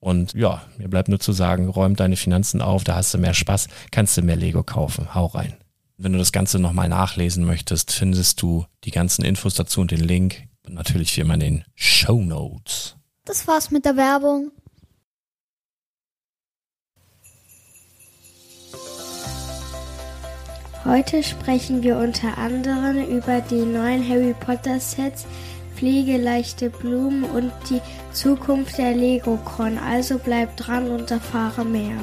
Und ja, mir bleibt nur zu sagen, räum deine Finanzen auf, da hast du mehr Spaß, kannst du mehr Lego kaufen. Hau rein. Wenn du das Ganze nochmal nachlesen möchtest, findest du die ganzen Infos dazu und den Link. Und natürlich wie immer in den Show Notes. Das war's mit der Werbung. Heute sprechen wir unter anderem über die neuen Harry Potter Sets, pflegeleichte Blumen und die Zukunft der Lego-Con. Also bleib dran und erfahre mehr.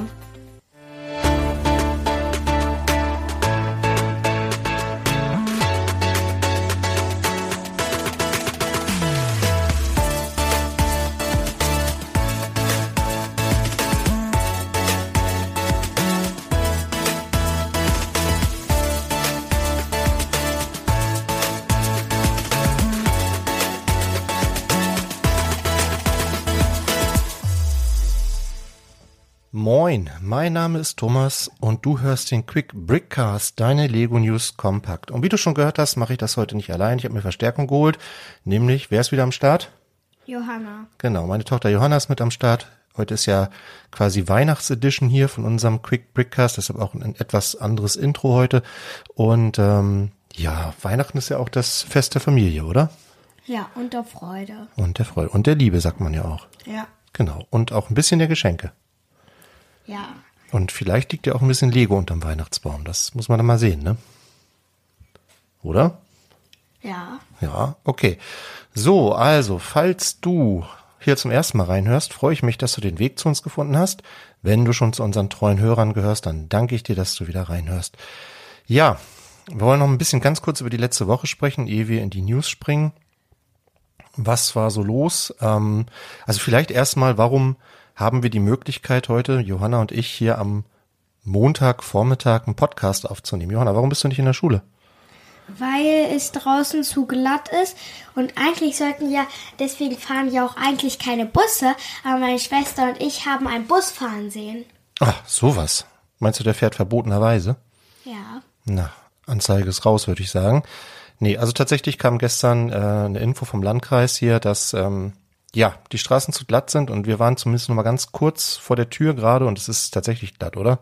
Moin, mein Name ist Thomas und du hörst den Quick Brickcast, deine Lego News Compact. Und wie du schon gehört hast, mache ich das heute nicht allein. Ich habe mir Verstärkung geholt, nämlich, wer ist wieder am Start? Johanna. Genau, meine Tochter Johanna ist mit am Start. Heute ist ja quasi Weihnachtsedition hier von unserem Quick Brickcast, deshalb auch ein etwas anderes Intro heute. Und ähm, ja, Weihnachten ist ja auch das Fest der Familie, oder? Ja, und der Freude. Und der Freude. Und der Liebe, sagt man ja auch. Ja. Genau. Und auch ein bisschen der Geschenke. Ja. Und vielleicht liegt ja auch ein bisschen Lego unterm Weihnachtsbaum. Das muss man dann mal sehen, ne? Oder? Ja. Ja, okay. So, also, falls du hier zum ersten Mal reinhörst, freue ich mich, dass du den Weg zu uns gefunden hast. Wenn du schon zu unseren treuen Hörern gehörst, dann danke ich dir, dass du wieder reinhörst. Ja, wir wollen noch ein bisschen ganz kurz über die letzte Woche sprechen, ehe wir in die News springen. Was war so los? Ähm, also vielleicht erstmal, warum haben wir die Möglichkeit heute, Johanna und ich hier am Montagvormittag einen Podcast aufzunehmen. Johanna, warum bist du nicht in der Schule? Weil es draußen zu glatt ist und eigentlich sollten ja, deswegen fahren ja auch eigentlich keine Busse, aber meine Schwester und ich haben einen Bus fahren sehen. Ach, sowas. Meinst du, der fährt verbotenerweise? Ja. Na, Anzeige ist raus, würde ich sagen. Nee, also tatsächlich kam gestern äh, eine Info vom Landkreis hier, dass ähm, ja die Straßen zu glatt sind und wir waren zumindest noch mal ganz kurz vor der Tür gerade und es ist tatsächlich glatt, oder?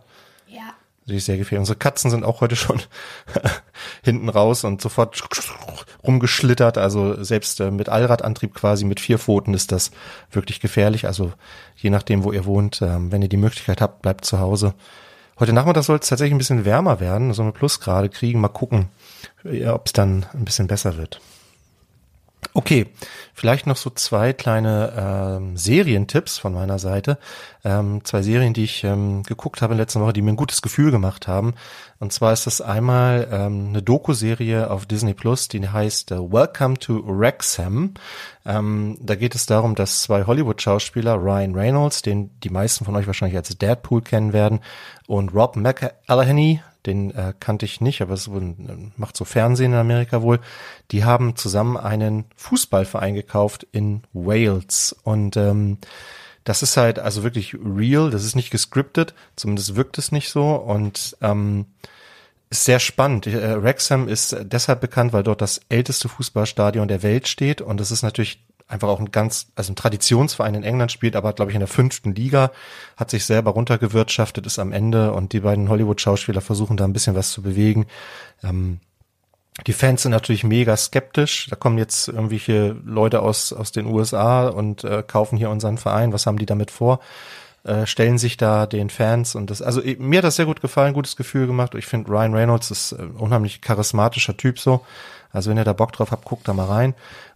Ja. Sie ist sehr gefährlich. Unsere Katzen sind auch heute schon hinten raus und sofort rumgeschlittert. Also selbst äh, mit Allradantrieb quasi mit vier Pfoten ist das wirklich gefährlich. Also je nachdem, wo ihr wohnt, ähm, wenn ihr die Möglichkeit habt, bleibt zu Hause. Heute Nachmittag soll es tatsächlich ein bisschen wärmer werden, so eine Plusgrade kriegen. Mal gucken, ob es dann ein bisschen besser wird. Okay, vielleicht noch so zwei kleine ähm, Serientipps von meiner Seite. Ähm, zwei Serien, die ich ähm, geguckt habe in letzter Woche, die mir ein gutes Gefühl gemacht haben. Und zwar ist das einmal ähm, eine Doku-Serie auf Disney Plus, die heißt äh, Welcome to Wrexham. Ähm, da geht es darum, dass zwei Hollywood-Schauspieler, Ryan Reynolds, den die meisten von euch wahrscheinlich als Deadpool kennen werden, und Rob McElhenney, den äh, kannte ich nicht, aber es macht so Fernsehen in Amerika wohl. Die haben zusammen einen Fußballverein gekauft in Wales und ähm, das ist halt also wirklich real, das ist nicht gescriptet, zumindest wirkt es nicht so und ähm, ist sehr spannend. Äh, Wrexham ist deshalb bekannt, weil dort das älteste Fußballstadion der Welt steht und das ist natürlich einfach auch ein ganz, also ein Traditionsverein in England spielt, aber glaube ich in der fünften Liga, hat sich selber runtergewirtschaftet, ist am Ende und die beiden Hollywood-Schauspieler versuchen da ein bisschen was zu bewegen. Ähm, die Fans sind natürlich mega skeptisch. Da kommen jetzt irgendwelche Leute aus, aus den USA und äh, kaufen hier unseren Verein. Was haben die damit vor? Äh, stellen sich da den Fans und das, also mir hat das sehr gut gefallen, gutes Gefühl gemacht. Ich finde Ryan Reynolds ist ein äh, unheimlich charismatischer Typ so. Also wenn ihr da Bock drauf habt, guckt da mal rein.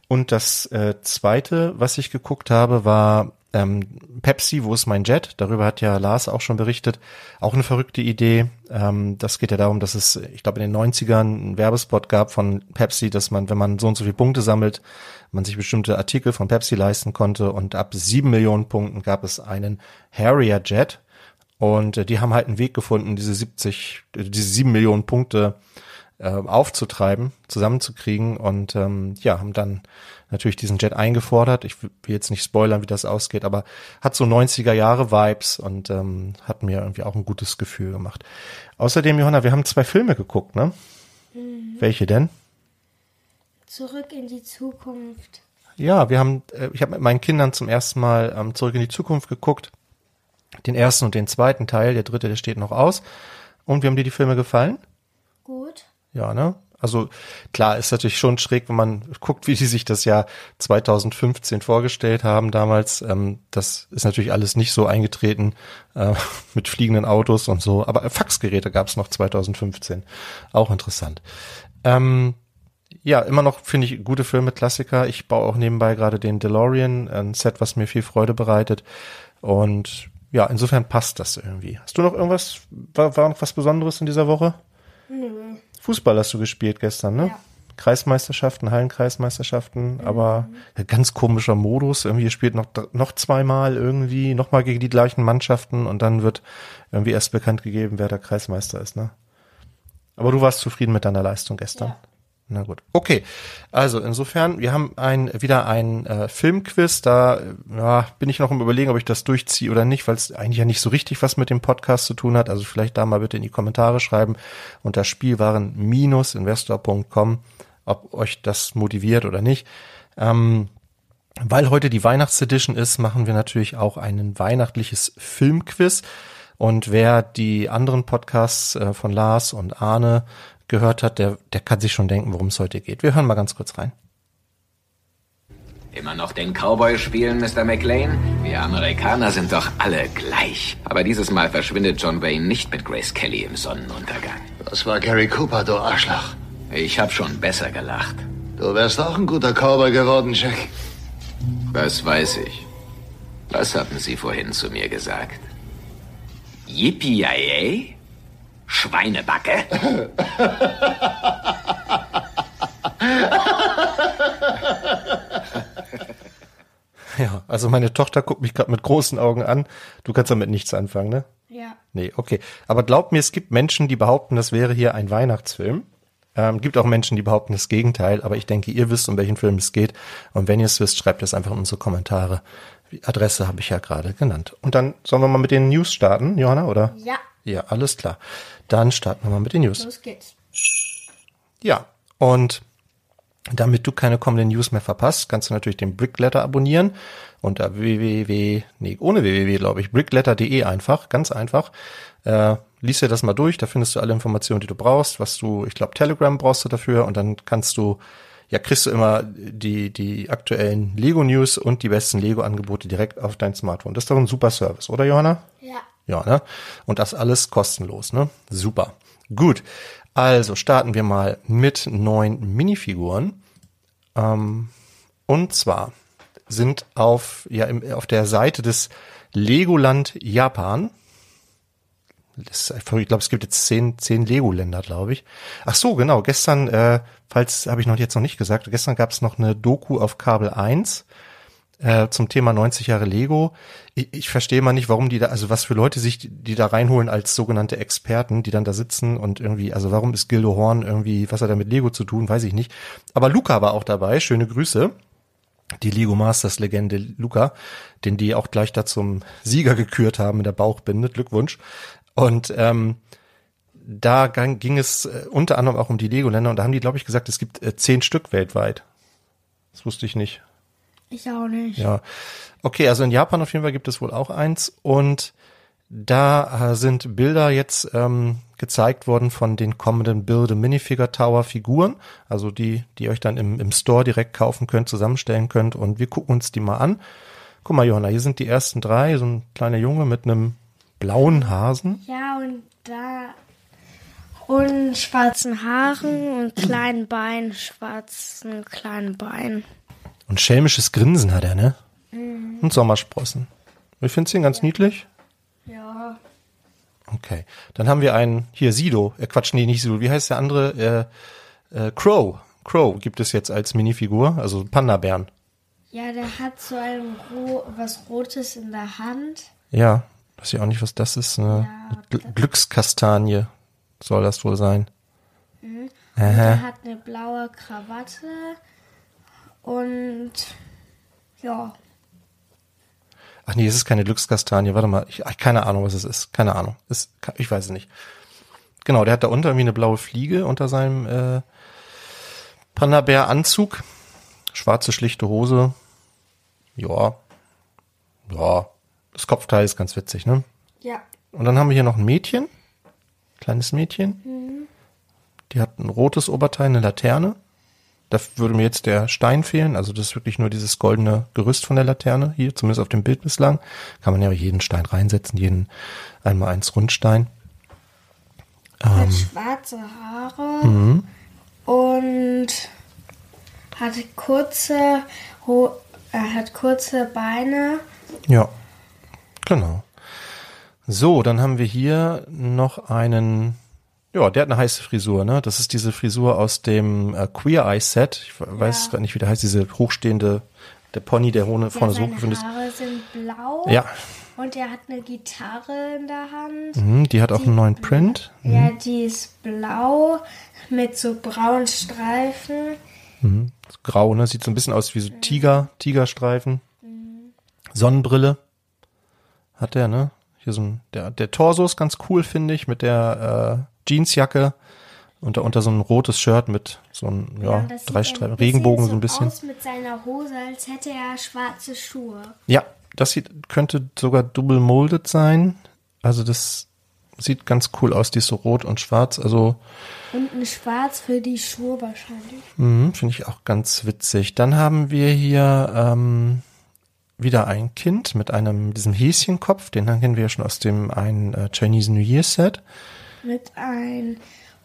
Und das äh, zweite, was ich geguckt habe, war ähm, Pepsi, wo ist mein Jet? Darüber hat ja Lars auch schon berichtet. Auch eine verrückte Idee. Ähm, das geht ja darum, dass es, ich glaube, in den 90ern einen Werbespot gab von Pepsi, dass man, wenn man so und so viele Punkte sammelt, man sich bestimmte Artikel von Pepsi leisten konnte. Und ab sieben Millionen Punkten gab es einen Harrier Jet. Und äh, die haben halt einen Weg gefunden, diese 70, diese sieben Millionen Punkte äh, aufzutreiben, zusammenzukriegen und ähm, ja, haben dann natürlich diesen Jet eingefordert. Ich will jetzt nicht spoilern, wie das ausgeht, aber hat so 90er Jahre Vibes und ähm, hat mir irgendwie auch ein gutes Gefühl gemacht. Außerdem, Johanna, wir haben zwei Filme geguckt, ne? Mhm. Welche denn? Zurück in die Zukunft. Ja, wir haben, äh, ich habe mit meinen Kindern zum ersten Mal ähm, Zurück in die Zukunft geguckt. Den ersten und den zweiten Teil, der dritte, der steht noch aus. Und wie haben dir die Filme gefallen? Gut. Ja, ne? Also klar, ist natürlich schon schräg, wenn man guckt, wie die sich das Jahr 2015 vorgestellt haben damals. Ähm, das ist natürlich alles nicht so eingetreten äh, mit fliegenden Autos und so. Aber Faxgeräte gab es noch 2015. Auch interessant. Ähm, ja, immer noch finde ich gute Filme, Klassiker. Ich baue auch nebenbei gerade den DeLorean, ein Set, was mir viel Freude bereitet. Und ja, insofern passt das irgendwie. Hast du noch irgendwas, war, war noch was Besonderes in dieser Woche? Nö. Fußball hast du gespielt gestern, ne? Ja. Kreismeisterschaften, Hallenkreismeisterschaften, mhm. aber ganz komischer Modus. Irgendwie ihr spielt noch, noch zweimal irgendwie, nochmal gegen die gleichen Mannschaften und dann wird irgendwie erst bekannt gegeben, wer der Kreismeister ist, ne? Aber du warst zufrieden mit deiner Leistung gestern. Ja. Na gut. Okay. Also insofern, wir haben ein, wieder ein äh, Filmquiz. Da ja, bin ich noch im Überlegen, ob ich das durchziehe oder nicht, weil es eigentlich ja nicht so richtig was mit dem Podcast zu tun hat. Also vielleicht da mal bitte in die Kommentare schreiben unter Spielwaren-investor.com, ob euch das motiviert oder nicht. Ähm, weil heute die Weihnachtsedition ist, machen wir natürlich auch ein weihnachtliches Filmquiz. Und wer die anderen Podcasts äh, von Lars und Arne gehört hat, der, der kann sich schon denken, worum es heute geht. Wir hören mal ganz kurz rein. Immer noch den Cowboy spielen, Mr. McLean? Wir Amerikaner sind doch alle gleich. Aber dieses Mal verschwindet John Wayne nicht mit Grace Kelly im Sonnenuntergang. Das war Gary Cooper, du Arschloch. Ich hab schon besser gelacht. Du wärst auch ein guter Cowboy geworden, Jack. Das weiß ich. Was hatten Sie vorhin zu mir gesagt? Yippie-yay? Schweinebacke? ja, also meine Tochter guckt mich gerade mit großen Augen an. Du kannst damit nichts anfangen, ne? Ja. Nee, okay. Aber glaubt mir, es gibt Menschen, die behaupten, das wäre hier ein Weihnachtsfilm. Ähm, gibt auch Menschen, die behaupten das Gegenteil, aber ich denke, ihr wisst, um welchen Film es geht. Und wenn ihr es wisst, schreibt es einfach in unsere Kommentare. Die Adresse habe ich ja gerade genannt. Und dann sollen wir mal mit den News starten, Johanna, oder? Ja, Ja, alles klar. Dann starten wir mal mit den News. los geht's. Ja, und damit du keine kommenden News mehr verpasst, kannst du natürlich den Brickletter abonnieren unter www, nee, ohne www, glaube ich, brickletter.de einfach, ganz einfach. Äh, lies dir das mal durch, da findest du alle Informationen, die du brauchst, was du, ich glaube, Telegram brauchst du dafür und dann kannst du, ja, kriegst du immer die, die aktuellen Lego-News und die besten Lego-Angebote direkt auf dein Smartphone. Das ist doch ein super Service, oder Johanna? Ja. Ja, ne? Und das alles kostenlos, ne? Super. Gut. Also starten wir mal mit neun Minifiguren. Ähm, und zwar sind auf, ja, im, auf der Seite des Legoland Japan, das, ich glaube, es gibt jetzt zehn, zehn Lego-Länder, glaube ich. Ach so, genau. Gestern, äh, falls habe ich noch jetzt noch nicht gesagt, gestern gab es noch eine Doku auf Kabel 1 äh, zum Thema 90 Jahre Lego. Ich, ich verstehe mal nicht, warum die da, also was für Leute sich die, die da reinholen als sogenannte Experten, die dann da sitzen und irgendwie, also warum ist Gildo Horn irgendwie, was hat er mit Lego zu tun, weiß ich nicht. Aber Luca war auch dabei, schöne Grüße. Die Lego Masters Legende Luca, den die auch gleich da zum Sieger gekürt haben in der Bauchbinde. Glückwunsch. Und ähm, da ging es äh, unter anderem auch um die Lego-Länder und da haben die, glaube ich, gesagt, es gibt äh, zehn Stück weltweit. Das wusste ich nicht. Ich auch nicht. Ja. Okay, also in Japan auf jeden Fall gibt es wohl auch eins. Und da äh, sind Bilder jetzt ähm, gezeigt worden von den kommenden Build a Minifigure Tower Figuren. Also die, die ihr euch dann im, im Store direkt kaufen könnt, zusammenstellen könnt. Und wir gucken uns die mal an. Guck mal, Johanna, hier sind die ersten drei. So ein kleiner Junge mit einem blauen Hasen. Ja, und da. Und schwarzen Haaren und kleinen Beinen, schwarzen kleinen Beinen. Und schelmisches Grinsen hat er, ne? Und Sommersprossen. Ich finde den ganz niedlich. Ja. Okay. Dann haben wir einen, hier Sido, äh Quatsch, nee, nicht Sido, wie heißt der andere? Äh, äh, Crow. Crow gibt es jetzt als Minifigur, also Panda-Bären. Ja, der hat so ein Ro was Rotes in der Hand. Ja, weiß ich auch nicht, was das ist. Eine, Ja, Gl Glückskastanie soll das wohl sein. Und Aha. der hat eine blaue Krawatte. Und ja. Ach nee, es ist keine Glückskastanie. Warte mal, ich, keine Ahnung, was es ist. Keine Ahnung. Ist, ich weiß es nicht. Genau, der hat da unter irgendwie eine blaue Fliege unter seinem äh, Panda-Bär-Anzug. Schwarze, schlichte Hose. Ja. Ja. Das Kopfteil ist ganz witzig, ne? Ja. Und dann haben wir hier noch ein Mädchen. Kleines Mädchen. Die hat ein rotes Oberteil, eine Laterne. Da würde mir jetzt der Stein fehlen. Also das ist wirklich nur dieses goldene Gerüst von der Laterne hier, zumindest auf dem Bild bislang. Kann man ja jeden Stein reinsetzen, jeden einmal eins Rundstein. Hat schwarze Haare. Und hat kurze, er hat kurze Beine. Ja, genau. So, dann haben wir hier noch einen, ja, der hat eine heiße Frisur, ne? Das ist diese Frisur aus dem äh, Queer Eye Set. Ich weiß Ja. gar nicht, wie der heißt, diese hochstehende, der Pony, der vorne, Ja, vorne so hochgefunden ist. Haare sind blau. Ja, Und er hat eine Gitarre in der Hand. mhm, die hat auch einen neuen Print. Ja, die ist blau mit so braunen Streifen. Grau, ne? Sieht so ein bisschen aus wie so Tiger, Tigerstreifen. Sonnenbrille hat der, ne? Hier so ein, der, der Torso ist ganz cool, finde ich, mit der äh, Jeansjacke und da unter so ein rotes Shirt mit so einem, ja, sieht drei Streifen, Regenbogen so ein bisschen. aus mit seiner Hose, als hätte er schwarze Schuhe. Ja, das sieht, könnte sogar double molded sein. Also das sieht ganz cool aus, die ist so rot und schwarz. Also Und ein Schwarz für die Schuhe wahrscheinlich. Mhm, Finde ich auch ganz witzig. Dann haben wir hier ähm, wieder ein Kind mit einem diesem Häschenkopf. Den kennen wir ja schon aus dem einen äh, Chinese New Year Set. Mit einem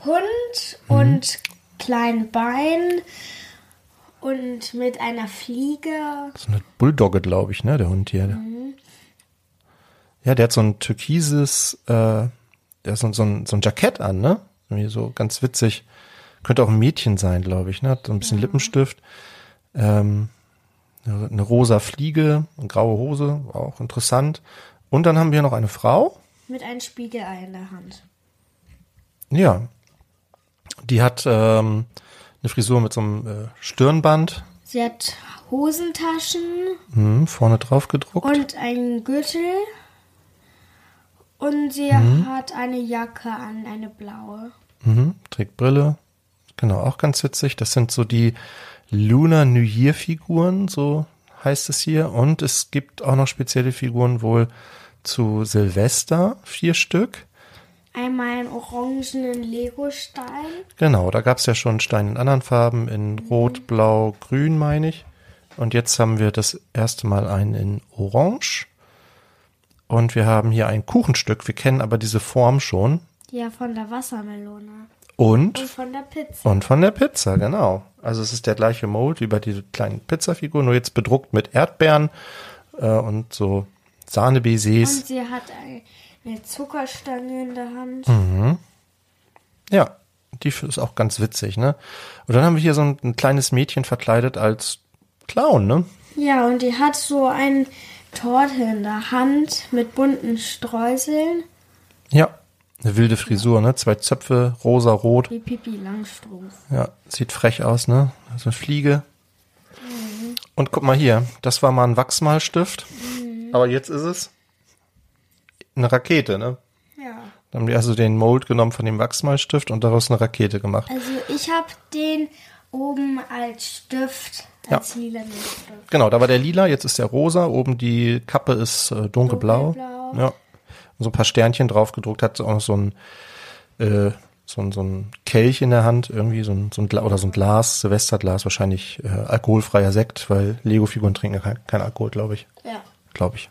Hund und kleinen Beinen und mit einer Fliege. So eine Bulldogge, glaube ich, ne, der Hund hier. Ja, der hat so ein türkises, äh, der hat so, so, ein, so ein Jackett an, ne? Irgendwie so ganz witzig. Könnte auch ein Mädchen sein, glaube ich, ne? Hat so ein bisschen Lippenstift. Ähm, eine rosa Fliege, eine graue Hose, auch interessant. Und dann haben wir noch eine Frau. mit einem Spiegelei in der Hand. Ja. Die hat ähm, eine Frisur mit so einem äh, Stirnband Sie hat Hosentaschen hm, vorne drauf gedruckt. und einen Gürtel. Und sie hat eine Jacke an, eine blaue. Mhm, trägt Brille. Genau, auch ganz witzig. Das sind so die Lunar New Year Figuren, so heißt es hier. Und es gibt auch noch spezielle Figuren wohl zu Silvester, vier Stück. Einmal einen orangenen Lego-Stein. Genau, da gab es ja schon Steine in anderen Farben, in Rot, Blau, Grün, meine ich. Und jetzt haben wir das erste Mal einen in Orange. Und wir haben hier ein Kuchenstück. Wir kennen aber diese Form schon. Ja, von der Wassermelone. Und Und von der Pizza. Und von der Pizza, genau. Also es ist der gleiche Mold wie bei dieser kleinen Pizzafigur, nur jetzt bedruckt mit Erdbeeren äh, und so Und Sahnebaisers. sie hat eine Zuckerstange in der Hand. Ja, die ist auch ganz witzig, ne? Und dann haben wir hier so ein, ein kleines Mädchen verkleidet als Clown, ne? Ja, und die hat so eine Torte in der Hand mit bunten Streuseln. Ja, eine wilde Frisur, ne? Zwei Zöpfe, rosa, rot. Wie Pipi Langstrumpf. Ja, sieht frech aus, ne? So eine Fliege. Und guck mal hier, das war mal ein Wachsmalstift, aber jetzt ist es eine Rakete, ne? Ja. Dann haben die also den Mold genommen von dem Wachsmalstift und daraus eine Rakete gemacht. Also ich habe den oben als Stift, als lila Stift. Genau, da war der lila, jetzt ist der rosa, oben die Kappe ist äh, dunkelblau. Dunkelblau. Ja. Und so ein paar Sternchen drauf gedruckt, hat auch noch so ein, äh, so ein, so ein Kelch in der Hand, irgendwie so ein, so ein Gla oder so ein Glas, Silvesterglas, wahrscheinlich äh, alkoholfreier Sekt, weil Lego-Figuren trinken ja kein, kein Alkohol, glaube ich. Ja. Glaube ich.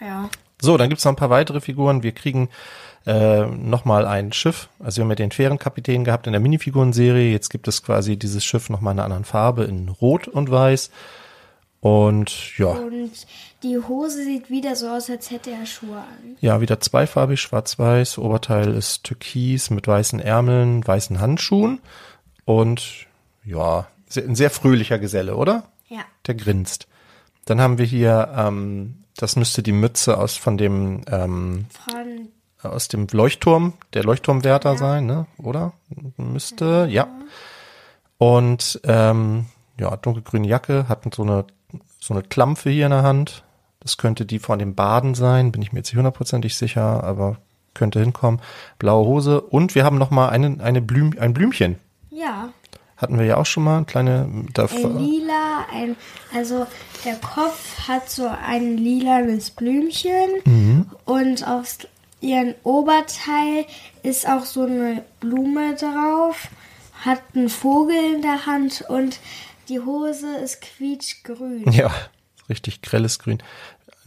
Ja. So, dann gibt's noch ein paar weitere Figuren. Wir kriegen äh, nochmal ein Schiff. Also wir haben ja den Fährenkapitän gehabt in der Minifigurenserie. Jetzt gibt es quasi dieses Schiff nochmal in einer anderen Farbe, in Rot und Weiß. Und ja, Und die Hose sieht wieder so aus, als hätte er Schuhe an. ja, wieder zweifarbig, schwarz-weiß. Oberteil ist türkis mit weißen Ärmeln, weißen Handschuhen. Und ja, ein sehr fröhlicher Geselle, oder? Ja. Der grinst. Dann haben wir hier, ähm, das müsste die Mütze aus von dem ähm, Von aus dem Leuchtturm, der Leuchtturmwärter sein, ne? Oder? Müsste, ja. Und ähm, ja, dunkelgrüne Jacke, hat so eine so eine Klampfe hier in der Hand. Das könnte die von dem Baden sein, bin ich mir jetzt nicht hundertprozentig sicher, aber könnte hinkommen. Blaue Hose und wir haben noch mal eine, eine Blüm, ein Blümchen. ja, Hatten wir ja auch schon mal, kleine. Da, ein lila, ein also der Kopf hat so ein lilanes Blümchen und auf ihren Oberteil ist auch so eine Blume drauf, hat einen Vogel in der Hand und die Hose ist quietschgrün. Ja, richtig grelles Grün.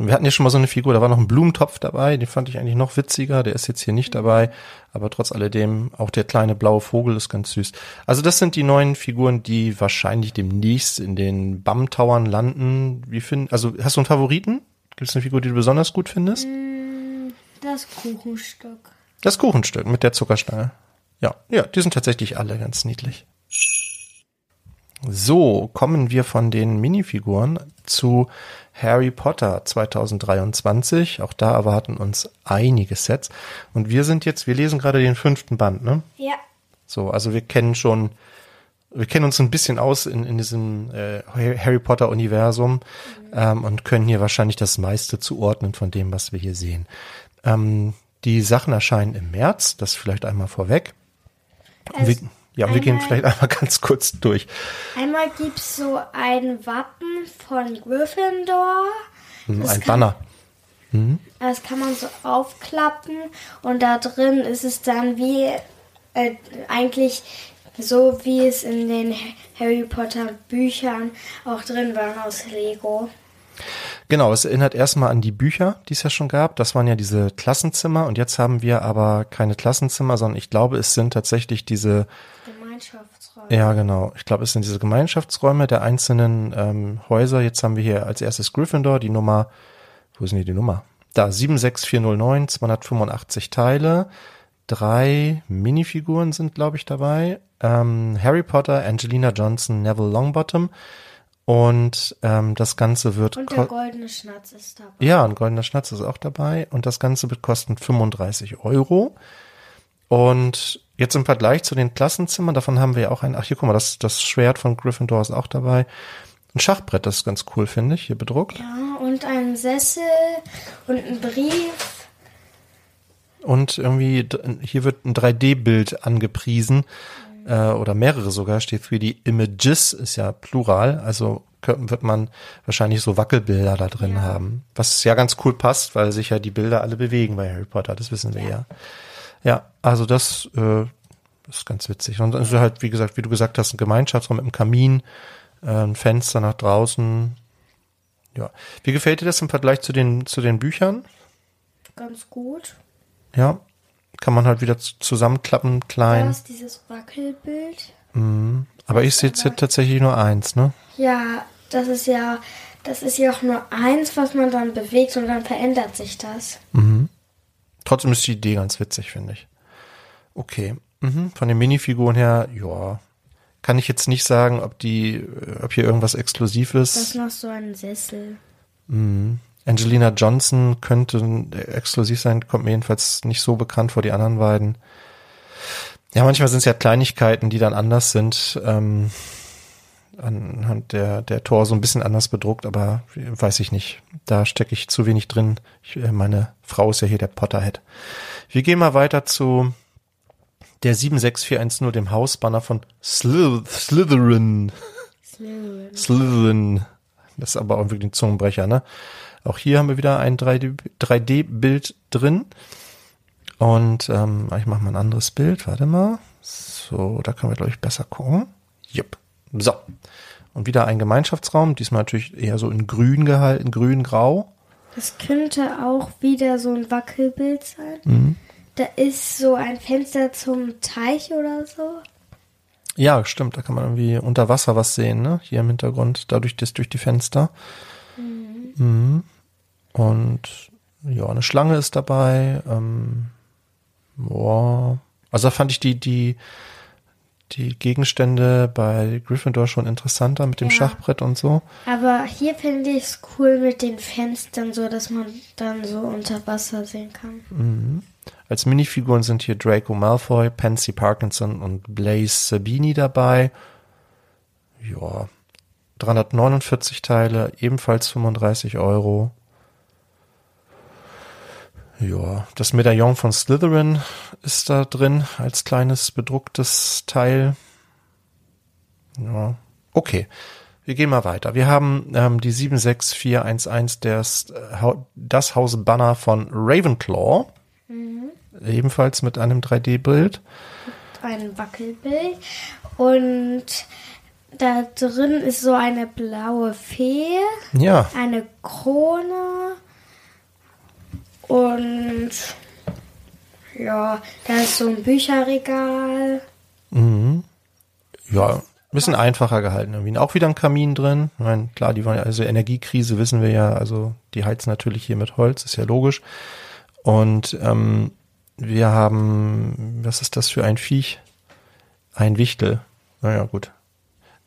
Wir hatten ja schon mal so eine Figur, da war noch ein Blumentopf dabei, den fand ich eigentlich noch witziger, der ist jetzt hier nicht dabei, aber trotz alledem, auch der kleine blaue Vogel ist ganz süß. Also das sind die neuen Figuren, die wahrscheinlich demnächst in den BAM-Towern landen. Wie find, also hast du einen Favoriten? Gibt es eine Figur, die du besonders gut findest? Das Kuchenstück. Das Kuchenstück mit der Zuckerstange. Ja, ja, die sind tatsächlich alle ganz niedlich. So, kommen wir von den Minifiguren zu Harry Potter 2023. Auch da erwarten uns einige Sets. Und wir sind jetzt, wir lesen gerade den fünften Band, ne? Ja. So, also wir kennen schon, wir kennen uns ein bisschen aus in, in diesem äh, Harry Potter Universum ähm, und können hier wahrscheinlich das meiste zuordnen von dem, was wir hier sehen. Ähm, die Sachen erscheinen im März, das vielleicht einmal vorweg. Also wir, ja, wir gehen einmal- vielleicht einmal ganz kurz durch. Einmal gibt's so ein Wappen von Gryffindor. Hm, Das Ein kann- Banner. Das kann man so aufklappen und da drin ist es dann wie äh, eigentlich so wie es in den Harry Potter Büchern auch drin war aus Lego. Genau, es erinnert erstmal an die Bücher, die es ja schon gab. Das waren ja diese Klassenzimmer und jetzt haben wir aber keine Klassenzimmer, sondern ich glaube, es sind tatsächlich diese Gemeinschaftsraum. Ja, genau. Ich glaube, es sind diese Gemeinschaftsräume der einzelnen ähm, Häuser. Jetzt haben wir hier als erstes Gryffindor die Nummer, wo ist denn hier die Nummer? Da, 76409, 285 Teile. Drei Minifiguren sind, glaube ich, dabei. Ähm, Harry Potter, Angelina Johnson, Neville Longbottom Und ähm, das Ganze wird Und der goldene Schnatz ist dabei. ja, ein goldener Schnatz ist auch dabei und das Ganze wird kosten 35 Euro. Und jetzt im Vergleich zu den Klassenzimmern, davon haben wir ja auch ein, ach hier, guck mal, das, das Schwert von Gryffindor ist auch dabei. Ein Schachbrett, das ist ganz cool, finde ich, hier bedruckt. Ja, und ein Sessel und ein Brief. Und irgendwie, hier wird ein 3D-Bild angepriesen, äh, oder mehrere sogar, steht für die Images, ist ja Plural, also wird man wahrscheinlich so Wackelbilder da drin haben. Was ja ganz cool passt, weil sich ja die Bilder alle bewegen bei Harry Potter, das wissen wir ja. Ja, also das äh, ist ganz witzig. Und also halt, wie gesagt, wie du gesagt hast, ein Gemeinschaftsraum mit einem Kamin, äh, ein Fenster nach draußen. Ja. Wie gefällt dir das im Vergleich zu den, zu den Büchern? Ganz gut. Ja. Kann man halt wieder zusammenklappen, Da klein. ist dieses Wackelbild. Aber ich sehe jetzt hier tatsächlich nur eins, ne? Ja, das ist ja, das ist ja auch nur eins, was man dann bewegt und dann verändert sich das. Trotzdem ist die Idee ganz witzig, finde ich. Okay. Mhm. Von den Minifiguren her, ja. Kann ich jetzt nicht sagen, ob die, äh, ob hier irgendwas exklusiv Das ist. ist noch so ein Sessel. Angelina Johnson könnte exklusiv sein, kommt mir jedenfalls nicht so bekannt vor die anderen beiden. Ja, manchmal sind es ja Kleinigkeiten, die dann anders sind. Ähm, anhand der, der Tor so ein bisschen anders bedruckt, aber weiß ich nicht. Da stecke ich zu wenig drin. Ich, äh, meine Frau ist ja hier der Potterhead. Wir gehen mal weiter zu der 76410, dem Hausbanner von Slith Slytherin. Slytherin. Slytherin. Das ist aber auch wirklich ein Zungenbrecher, ne? Auch hier haben wir wieder ein 3D 3D-Bild drin. Und ähm, ich mache mal ein anderes Bild. Warte mal. So, da können wir, glaube ich, besser gucken. Jupp. So. Und wieder ein Gemeinschaftsraum. Diesmal natürlich eher so in grün gehalten, grün-grau. Das könnte auch wieder so ein Wackelbild sein. Mhm. Da ist so ein Fenster zum Teich oder so. Ja, stimmt. Da kann man irgendwie unter Wasser was sehen, ne? Hier im Hintergrund, dadurch das durch die Fenster. Mhm. Und ja, eine Schlange ist dabei. Ähm, boah. Also da fand ich die, die, die Gegenstände bei Gryffindor schon interessanter mit dem Ja. Schachbrett und so. Aber hier finde ich es cool mit den Fenstern, so dass man dann so unter Wasser sehen kann. Als Minifiguren sind hier Draco Malfoy, Pansy Parkinson und Blaze Sabini dabei. Ja, 349 Teile, ebenfalls 35 Euro. Ja, das Medaillon von Slytherin ist da drin als kleines bedrucktes Teil. Ja, okay. Wir gehen mal weiter. Wir haben ähm, die 76411, das, äh, das Haus Banner von Ravenclaw. Ebenfalls mit einem 3D-Bild. Ein Wackelbild. Und da drin ist so eine blaue Fee, Ja, eine Krone und ja, da ist so ein Bücherregal. ja, bisschen einfacher gehalten irgendwie. Auch wieder ein Kamin drin. Ich meine, klar, die ja, also Energiekrise wissen wir ja, also die heizen natürlich hier mit Holz, ist ja logisch. Und ähm, wir haben, was ist das für ein Viech? Ein Wichtel. Naja, gut.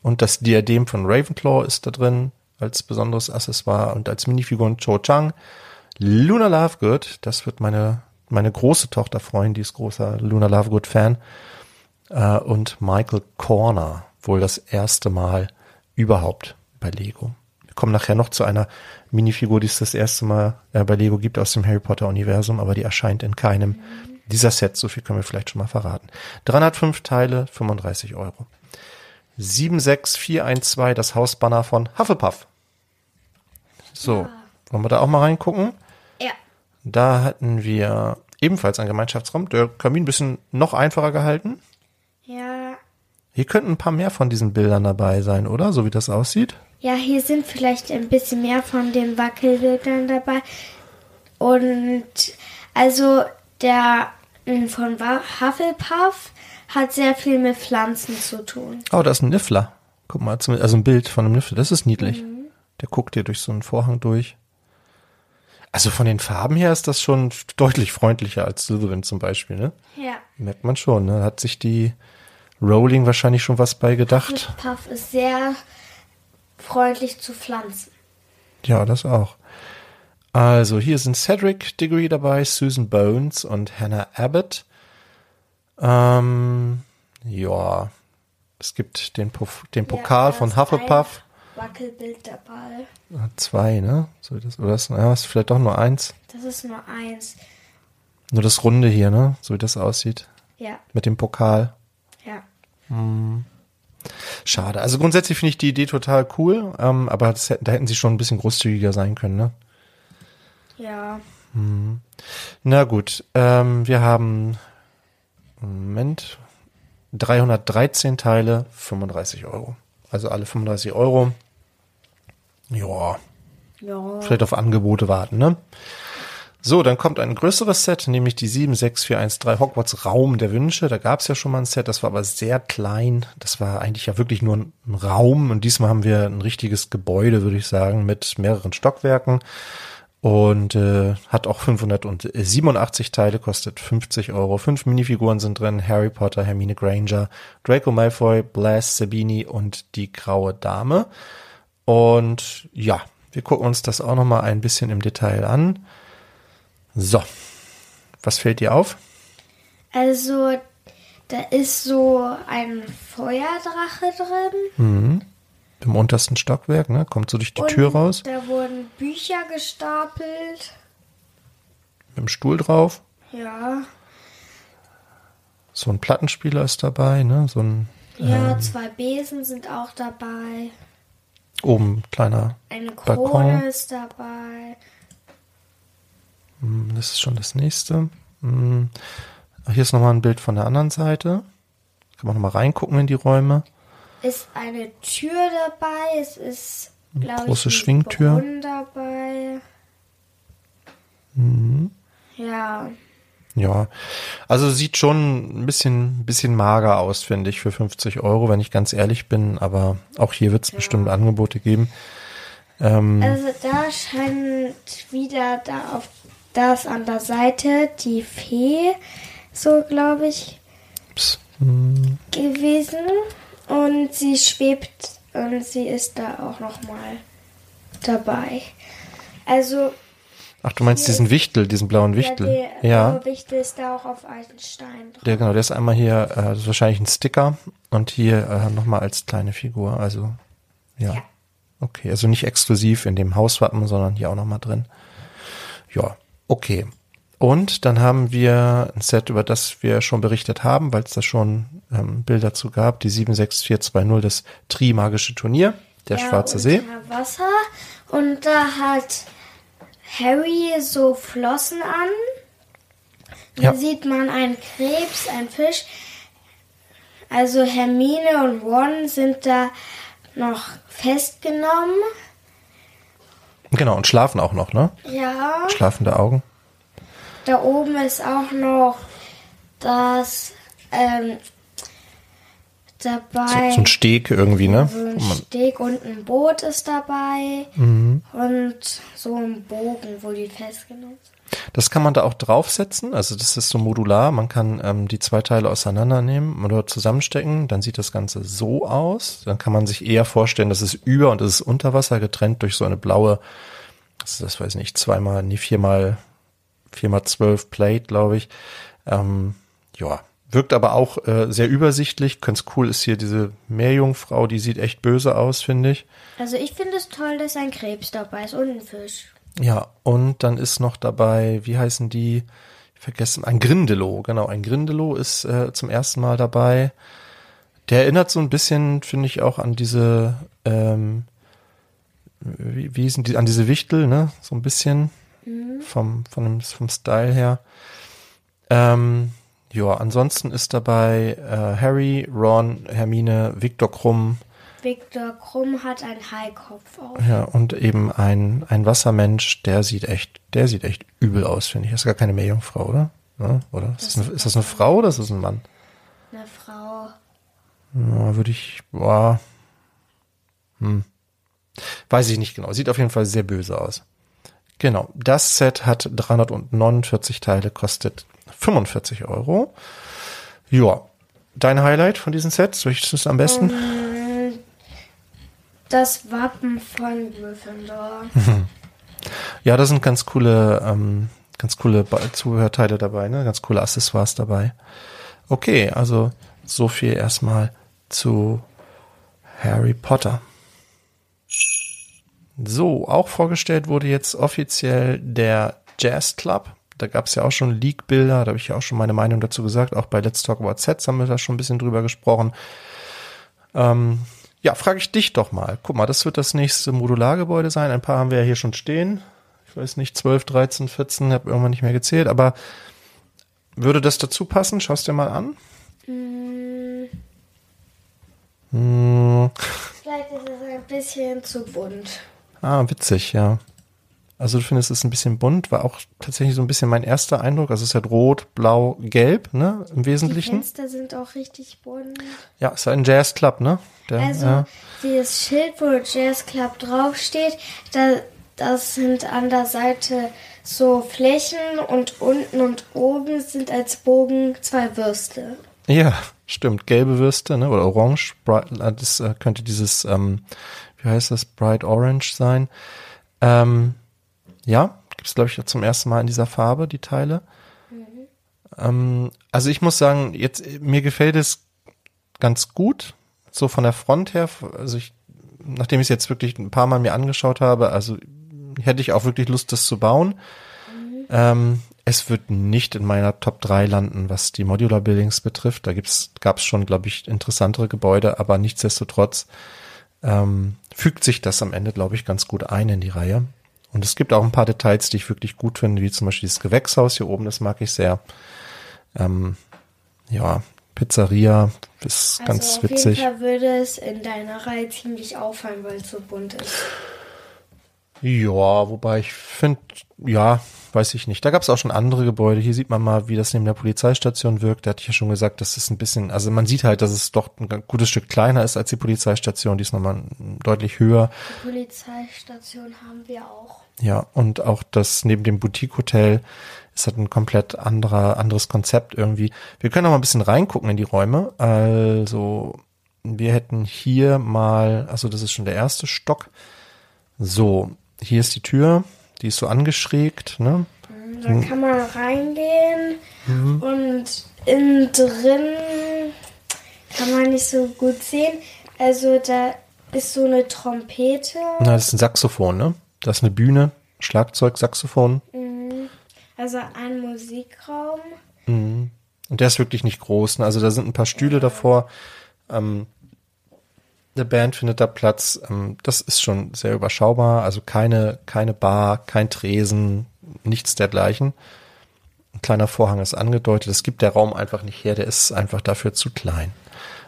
Und das Diadem von Ravenclaw ist da drin als besonderes Accessoire und als Minifiguren Cho Chang. Luna Lovegood, das wird meine, meine große Tochter freuen, die ist großer Luna Lovegood-Fan. Äh, und Michael Corner, wohl das erste Mal überhaupt bei Lego. Wir kommen nachher noch zu einer Minifigur, die es das erste Mal äh, bei Lego gibt aus dem Harry Potter-Universum, aber die erscheint in keinem dieser Sets. So viel können wir vielleicht schon mal verraten. 305 Teile, 35 Euro. 76412, das Hausbanner von Hufflepuff. So, wollen wir da auch mal reingucken? Ja. Da hatten wir ebenfalls einen Gemeinschaftsraum. Der Kamin ein bisschen noch einfacher gehalten. Ja. Hier könnten ein paar mehr von diesen Bildern dabei sein, oder? So wie das aussieht. Ja, hier sind vielleicht ein bisschen mehr von den Wackelbildern dabei. Und also der von Hufflepuff hat sehr viel mit Pflanzen zu tun. Oh, da ist ein Niffler. Guck mal, also ein Bild von einem Niffler. Das ist niedlich. Der guckt dir durch so einen Vorhang durch. Also von den Farben her ist das schon deutlich freundlicher als Slytherin zum Beispiel, ne? Ja. Merkt man schon, ne? Hat sich die Rowling wahrscheinlich schon was bei gedacht. Hufflepuff ist sehr freundlich zu Pflanzen. Ja, das auch. Also hier sind Cedric Diggory dabei, Susan Bones und Hannah Abbott. Ähm, ja, es gibt den, Puff, den Pokal Ja, von Hufflepuff. Wackelbild dabei. Zwei, ne? So das, oder ist, ja, ist vielleicht doch nur eins. Das ist nur eins. Nur das Runde hier, ne? So wie das aussieht. Ja, Mit dem Pokal. ja. Schade. Also grundsätzlich finde ich die Idee total cool, ähm, aber das da hätten sie schon ein bisschen großzügiger sein können, ne? Ja. Na gut, ähm, wir haben, Moment, 313 Teile, 35 Euro. Also alle 35 Euro. Ja, Ja. vielleicht auf Angebote warten, ne? So, dann kommt ein größeres Set, nämlich die 76413 Hogwarts Raum der Wünsche. Da gab es ja schon mal ein Set, das war aber sehr klein. Das war eigentlich ja wirklich nur ein Raum und diesmal haben wir ein richtiges Gebäude, würde ich sagen, mit mehreren Stockwerken und äh, hat auch 587 Teile, kostet 50 Euro. Fünf Minifiguren sind drin, Harry Potter, Hermine Granger, Draco Malfoy, Blas Sabini und die Graue Dame. Und ja, wir gucken uns das auch noch mal ein bisschen im Detail an. So, was fällt dir auf? Also, da ist so ein Feuerdrache drin. Im untersten Stockwerk, ne? Kommt so durch die Tür und raus, Da wurden Bücher gestapelt. mit dem Stuhl drauf. Ja. So ein Plattenspieler ist dabei, ne? So ein Ja, zwei Besen sind auch dabei. oben kleiner. Eine Balkon. Krone ist dabei. Hm, Das ist schon das nächste. Hm. Hier ist nochmal ein Bild von der anderen Seite. Kann man nochmal reingucken in die Räume. Ist eine Tür dabei. Es ist, glaube große ich, Schwingtür. Brunnen dabei. Mhm. Ja. Ja, also sieht schon ein bisschen, bisschen mager aus, finde ich, für 50 Euro, wenn ich ganz ehrlich bin. Aber auch hier wird es bestimmt Angebote geben. Ähm, Also da scheint wieder da auf das an der Seite die Fee, so glaube ich, Psst. Hm, gewesen. Und sie schwebt und sie ist da auch nochmal dabei. Also Ach, du meinst diesen Wichtel, diesen blauen Wichtel? Ja, der Ja, blaue Wichtel ist da auch auf einen Stein drauf. der, genau, der ist einmal hier, äh, das ist wahrscheinlich ein Sticker und hier äh, nochmal als kleine Figur. Also, ja. Ja. Okay, also nicht exklusiv in dem Hauswappen, sondern hier auch nochmal drin. Ja, okay. Und dann haben wir ein Set, über das wir schon berichtet haben, weil es da schon ähm, Bilder zu gab, die 76420, das Tri-Magische Turnier, der Ja, Schwarze See. unter Wasser. Und da hat Harry so Flossen an. Da Ja. sieht man einen Krebs, einen Fisch. Also Hermine und Ron sind da noch festgenommen. Genau, und schlafen auch noch, ne? Ja. Schlafende Augen. Da oben ist auch noch das ähm, So, dabei. so ein Steg irgendwie, ne? So ein Steg und ein Boot ist dabei. Mhm. Und so ein Bogen, wo die festgenommen sind. Das kann man da auch draufsetzen. Also das ist so modular. Man kann ähm, die zwei Teile auseinandernehmen oder zusammenstecken. Dann sieht das Ganze so aus. Dann kann man sich eher vorstellen, das ist über und das ist unter Wasser getrennt durch so eine blaue, das, ist, das weiß ich nicht, zweimal, nee, viermal, viermal zwölf Plate, glaube ich. Ähm, ja, wirkt aber auch äh, sehr übersichtlich. Ganz cool ist hier diese Meerjungfrau, die sieht echt böse aus, finde ich. Also ich finde es toll, dass ein Krebs dabei ist und ein Fisch. Ja, und dann ist noch dabei, wie heißen die? Ich vergessen, ein Grindelow, genau, ein Grindelow ist äh, zum ersten Mal dabei. Der erinnert so ein bisschen, finde ich, auch an diese, ähm, wie, wie sind die, an diese Wichtel, ne? So ein bisschen vom, von dem, vom Style her. Ähm, ja, ansonsten ist dabei äh, Harry, Ron, Hermine, Viktor Krumm, Viktor Krumm hat einen Haikopf auf. Ja, und eben ein, ein Wassermensch, der sieht echt, der sieht echt übel aus, finde ich. Das ist gar keine Meerjungfrau, oder? Ja, oder? Ist das, eine, ist das eine Frau oder ist das ein Mann? Eine Frau. Ja, würde ich, boah, hm. Weiß ich nicht genau. Sieht auf jeden Fall sehr böse aus. Genau. Das Set hat 349 Teile, kostet 45 Euro. Ja. Dein Highlight von diesen Sets? Welches ist am besten? das Wappen von Gryffindor. Ja, da sind ganz coole, ähm, ganz coole Zubehörteile dabei, ne? Ganz coole Accessoires dabei. Okay, also so viel erstmal zu Harry Potter. So, auch vorgestellt wurde jetzt offiziell der Jazz Club. Da gab es ja auch schon Leak-Bilder, da habe ich ja auch schon meine Meinung dazu gesagt. Auch bei Let's Talk About Sets haben wir da schon ein bisschen drüber gesprochen. Ähm, ja, frage ich dich doch mal. Guck mal, das wird das nächste Modulargebäude sein. Ein paar haben wir ja hier schon stehen. Ich weiß nicht, 12, 13, 14, habe irgendwann nicht mehr gezählt. Aber würde das dazu passen? Schaust dir mal an. Hm, Hm, vielleicht ist es ein bisschen zu bunt. ah, witzig, ja. Also du findest es ein bisschen bunt, war auch tatsächlich so ein bisschen mein erster Eindruck. Also es ist halt rot, blau, gelb, ne, im Die Wesentlichen. Fenster sind auch richtig bunt. Ja, ist ein Jazz Club, ne? Der, Also ja. dieses Schild, wo Jazz Club draufsteht, da, das sind an der Seite so Flächen und unten und oben sind als Bogen zwei Würste. Ja, stimmt. Gelbe Würste, ne? Oder orange. Bright, äh, das äh, könnte dieses, ähm, wie heißt das, Bright Orange sein. Ähm, ja, gibt es, glaube ich, zum ersten Mal in dieser Farbe, die Teile. Ähm, also ich muss sagen, jetzt, mir gefällt es ganz gut. So von der Front her. Also ich, nachdem ich es jetzt wirklich ein paar Mal mir angeschaut habe, also hätte ich auch wirklich Lust, das zu bauen. Ähm, es wird nicht in meiner Top 3 landen, was die Modular Buildings betrifft. Da gibt's, gab's schon, glaube ich, interessantere Gebäude, aber nichtsdestotrotz ähm, fügt sich das am Ende, glaube ich, ganz gut ein in die Reihe. Und es gibt auch ein paar Details, die ich wirklich gut finde, wie zum Beispiel dieses Gewächshaus hier oben, das mag ich sehr. Ähm, ja, Pizzeria ist Also ganz auf witzig. jeden Fall würde es in deiner Reihe ziemlich auffallen, weil es so bunt ist. Ja, wobei ich finde, ja, weiß ich nicht. Da gab es auch schon andere Gebäude. Hier sieht man mal, wie das neben der Polizeistation wirkt. Da hatte ich ja schon gesagt, das ist ein bisschen, also man sieht halt, dass es doch ein gutes Stück kleiner ist als die Polizeistation. Die ist nochmal deutlich höher. Die Polizeistation haben wir auch. Ja, und auch das neben dem Boutique-Hotel ist halt ein komplett anderer, anderes Konzept irgendwie. Wir können auch mal ein bisschen reingucken in die Räume. Also, wir hätten hier mal, also das ist schon der erste Stock. So, hier ist die Tür, die ist so angeschrägt, ne? Da kann man reingehen Mhm. und innen drin kann man nicht so gut sehen. Also da ist so eine Trompete. Na, das ist ein Saxophon, ne? Das ist eine Bühne, Schlagzeug, Saxophon. Also ein Musikraum. Und der ist wirklich nicht groß. Ne? Also da sind ein paar Stühle davor. Ähm, eine Band findet da Platz. Ähm, das ist schon sehr überschaubar. Also keine, keine Bar, kein Tresen, nichts dergleichen. Ein kleiner Vorhang ist angedeutet. Es gibt der Raum einfach nicht her. Der ist einfach dafür zu klein.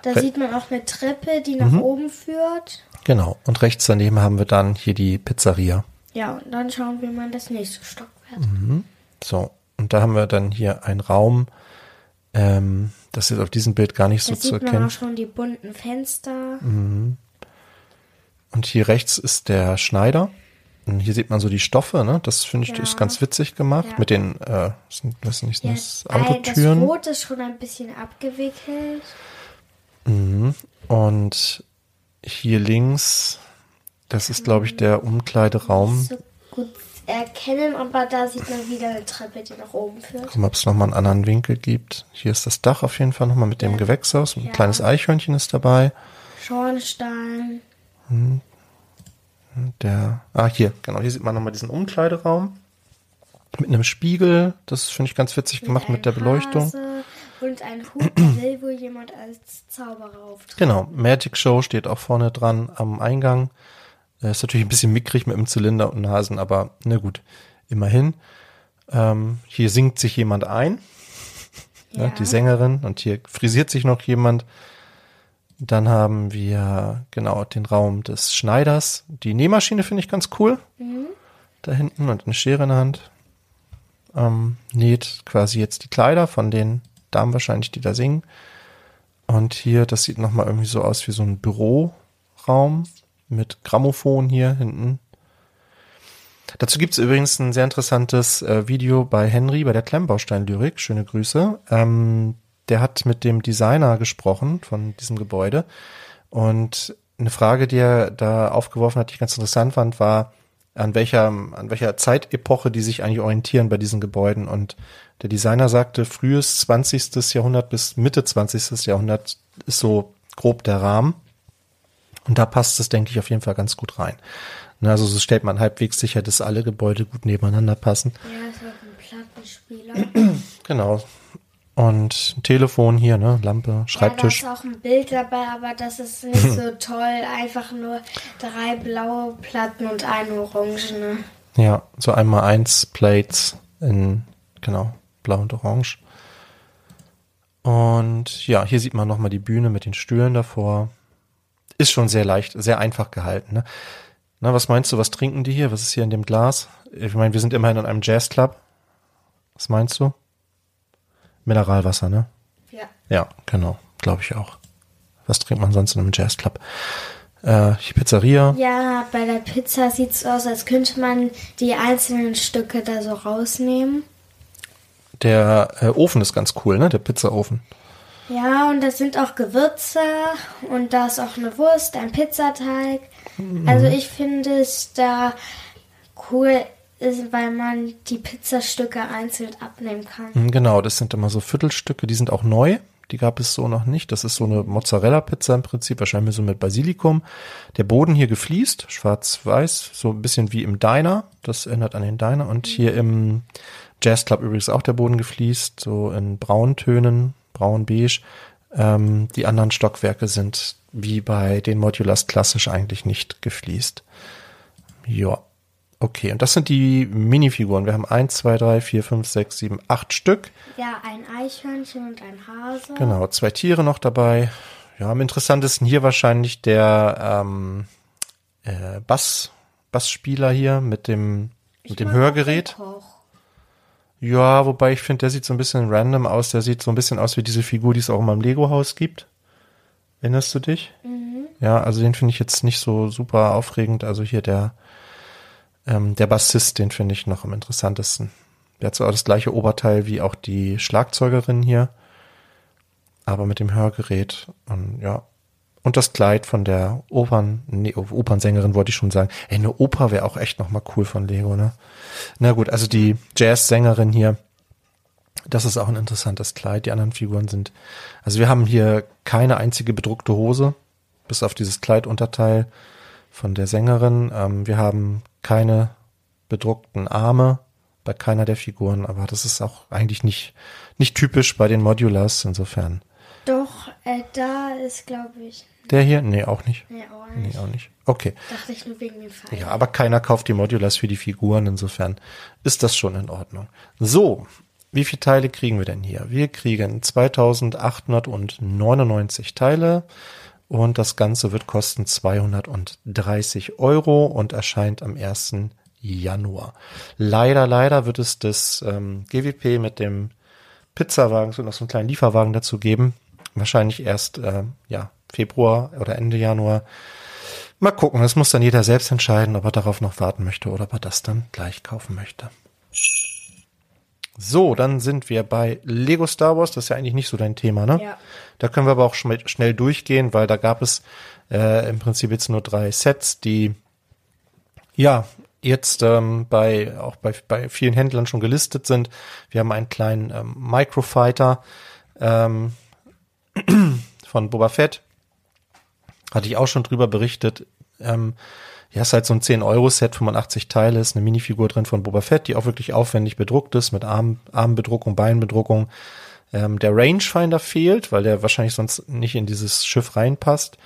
Da Re- sieht man auch eine Treppe, die Mhm. nach oben führt. Genau. Und rechts daneben haben wir dann hier die Pizzeria. Ja, und dann schauen wir mal in das nächste Stockwerk. Mhm. So. Und da haben wir dann hier einen Raum. Ähm, das ist auf diesem Bild gar nicht so Da zu sieht man erkennen. auch schon die bunten Fenster. Und hier rechts ist der Schneider. Und hier sieht man so die Stoffe, ne? Das finde ich Ja. ist ganz witzig gemacht Ja. mit den äh, sind, das nicht Ja, das äh, das. Rot ist schon ein bisschen abgewickelt. Und hier links, das ist glaube ich der Umkleideraum. So gut erkennen, aber da sieht man wieder eine Treppe, die nach oben führt. Gucken, ob es nochmal einen anderen Winkel gibt. Hier ist das Dach auf jeden Fall nochmal mit dem Gewächshaus. Ein Ja. kleines Eichhörnchen ist dabei. Schornstein. Der, ah, hier, genau, hier sieht man nochmal diesen Umkleideraum. Mit einem Spiegel. Das finde ich ganz witzig gemacht mit der Beleuchtung. Hase Und ein Hut, will wohl jemand als Zauberer auftreten. Genau, Magic Show steht auch vorne dran am Eingang. Ist natürlich ein bisschen mickrig mit dem Zylinder und Nasen, aber na gut, immerhin. Ähm, hier singt sich jemand ein, ne, Ja. die Sängerin, und hier frisiert sich noch jemand. Dann haben wir genau den Raum des Schneiders. Die Nähmaschine finde ich ganz cool. Da hinten und eine Schere in der Hand. Ähm, näht quasi jetzt die Kleider von den Damen wahrscheinlich, die da singen. Und hier, das sieht nochmal irgendwie so aus wie so ein Büroraum mit Grammophon hier hinten. Dazu gibt's übrigens ein sehr interessantes äh, Video bei Henry, bei der Klemmbaustein-Lyrik. Schöne Grüße. Ähm, der hat mit dem Designer gesprochen von diesem Gebäude. Und eine Frage, die er da aufgeworfen hat, die ich ganz interessant fand, war, an welcher, an welcher Zeitepoche die sich eigentlich orientieren bei diesen Gebäuden. Und der Designer sagte, frühes 20. Jahrhundert bis Mitte 20. Jahrhundert ist so grob der Rahmen. Und da passt es, denke ich, auf jeden Fall ganz gut rein. Na, Also so stellt man halbwegs sicher, dass alle Gebäude gut nebeneinander passen. Ja, ist auch ein Plattenspieler. Genau. Und ein Telefon hier, ne, Lampe, Schreibtisch. Ja, da ist auch ein Bild dabei, aber das ist nicht so toll. Einfach nur drei blaue Platten und eine orangene. Ja, so einmal eins Plates in, genau, blau und orange. Und ja, hier sieht man nochmal die Bühne mit den Stühlen davor. Ist schon sehr leicht, sehr einfach gehalten. Ne? Na, was meinst du, was trinken die hier? Was ist hier in dem Glas? Ich meine, wir sind immerhin in einem Jazzclub. Was meinst du? Mineralwasser, ne? Ja. Ja, genau, glaube ich auch. Was trinkt man sonst in einem Jazzclub? Äh, die Pizzeria. Ja, bei der Pizza sieht es aus, als könnte man die einzelnen Stücke da so rausnehmen. Der äh, Ofen ist ganz cool, ne? Der Pizzaofen. Ja, und da sind auch Gewürze und da ist auch eine Wurst, ein Pizzateig. Also ich finde es da cool, ist, weil man die Pizzastücke einzeln abnehmen kann. Mhm, Genau, das sind immer so Viertelstücke, die sind auch neu. Die gab es so noch nicht. Das ist so eine Mozzarella-Pizza im Prinzip, wahrscheinlich so mit Basilikum. Der Boden hier gefliest, schwarz-weiß, so ein bisschen wie im Diner. Das erinnert an den Diner. Und hier im Jazzclub übrigens auch der Boden gefliest, so in Brauntönen, braun-beige. Ähm, die anderen Stockwerke sind wie bei den Modulars klassisch eigentlich nicht gefliest. Ja. Okay, und das sind die Minifiguren. Wir haben eins, zwei, drei, vier, fünf, sechs, sieben, acht Stück. Ja, ein Eichhörnchen und ein Hase. Genau, zwei Tiere noch dabei. Ja, am interessantesten hier wahrscheinlich der ähm, äh, Bass, Bassspieler hier mit dem, mit dem Hörgerät. Koch. Ja, wobei ich finde, der sieht so ein bisschen random aus. Der sieht so ein bisschen aus wie diese Figur, die es auch immer im Lego-Haus gibt. Erinnerst du dich? Ja, also den finde ich jetzt nicht so super aufregend. Also hier der, ähm, der Bassist, den finde ich noch am interessantesten. Der hat so das gleiche Oberteil wie auch die Schlagzeugerin hier. Aber mit dem Hörgerät. Und ja. Und das Kleid von der Opern, nee, Opernsängerin wollte ich schon sagen. Ey, eine Oper wäre auch echt nochmal cool von Lego, ne? Na gut, also die Jazzsängerin hier, das ist auch ein interessantes Kleid. Die anderen Figuren sind, also wir haben hier keine einzige bedruckte Hose, bis auf dieses Kleidunterteil von der Sängerin. Ähm, wir haben keine bedruckten Arme bei keiner der Figuren, aber das ist auch eigentlich nicht, nicht typisch bei den Modulars, insofern. Doch, äh, da ist, glaube ich. Der hier? Nee, auch nicht. Nee, auch Nee, nicht. auch nicht. Okay. Dachte ich nur wegen dem Pfeil. Ja, aber keiner kauft die Modulars für die Figuren, insofern ist das schon in Ordnung. So, wie viele Teile kriegen wir denn hier? Wir kriegen 2899 Teile und das Ganze wird kosten 230 Euro und erscheint am 1. Januar. Leider, leider wird es das ähm, GWP mit dem Pizzawagen, so noch so einen kleinen Lieferwagen dazu geben. Wahrscheinlich erst äh, ja, Februar oder Ende Januar. Mal gucken, das muss dann jeder selbst entscheiden, ob er darauf noch warten möchte oder ob er das dann gleich kaufen möchte. So, dann sind wir bei Lego Star Wars. Das ist ja eigentlich nicht so dein Thema, ne? Ja. Da können wir aber auch schnell durchgehen, weil da gab es äh, im Prinzip jetzt nur drei Sets, die ja jetzt ähm, bei auch bei, bei vielen Händlern schon gelistet sind. Wir haben einen kleinen ähm, Microfighter ähm, von Boba Fett. Hatte ich auch schon drüber berichtet. Ähm, ja, ist halt so ein 10-Euro-Set, 85 Teile, ist eine Minifigur drin von Boba Fett, die auch wirklich aufwendig bedruckt ist, mit Arm, Armbedruckung, Beinbedruckung. Ähm, der Rangefinder fehlt, weil der wahrscheinlich sonst nicht in dieses Schiff reinpasst.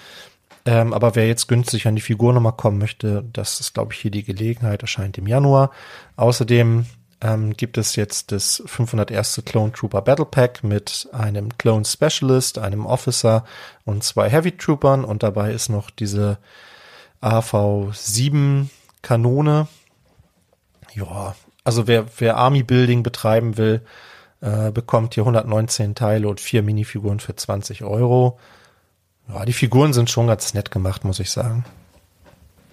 Ähm, aber wer jetzt günstig an die Figur nochmal kommen möchte, das ist, glaube ich, hier die Gelegenheit, erscheint im Januar. Außerdem ähm, gibt es jetzt das 501. Clone Trooper Battle Pack mit einem Clone Specialist, einem Officer und zwei Heavy Troopern und dabei ist noch diese AV7 Kanone. Ja, also wer, wer Army Building betreiben will, äh, bekommt hier 119 Teile und vier Minifiguren für 20 Euro. Ja, die Figuren sind schon ganz nett gemacht, muss ich sagen.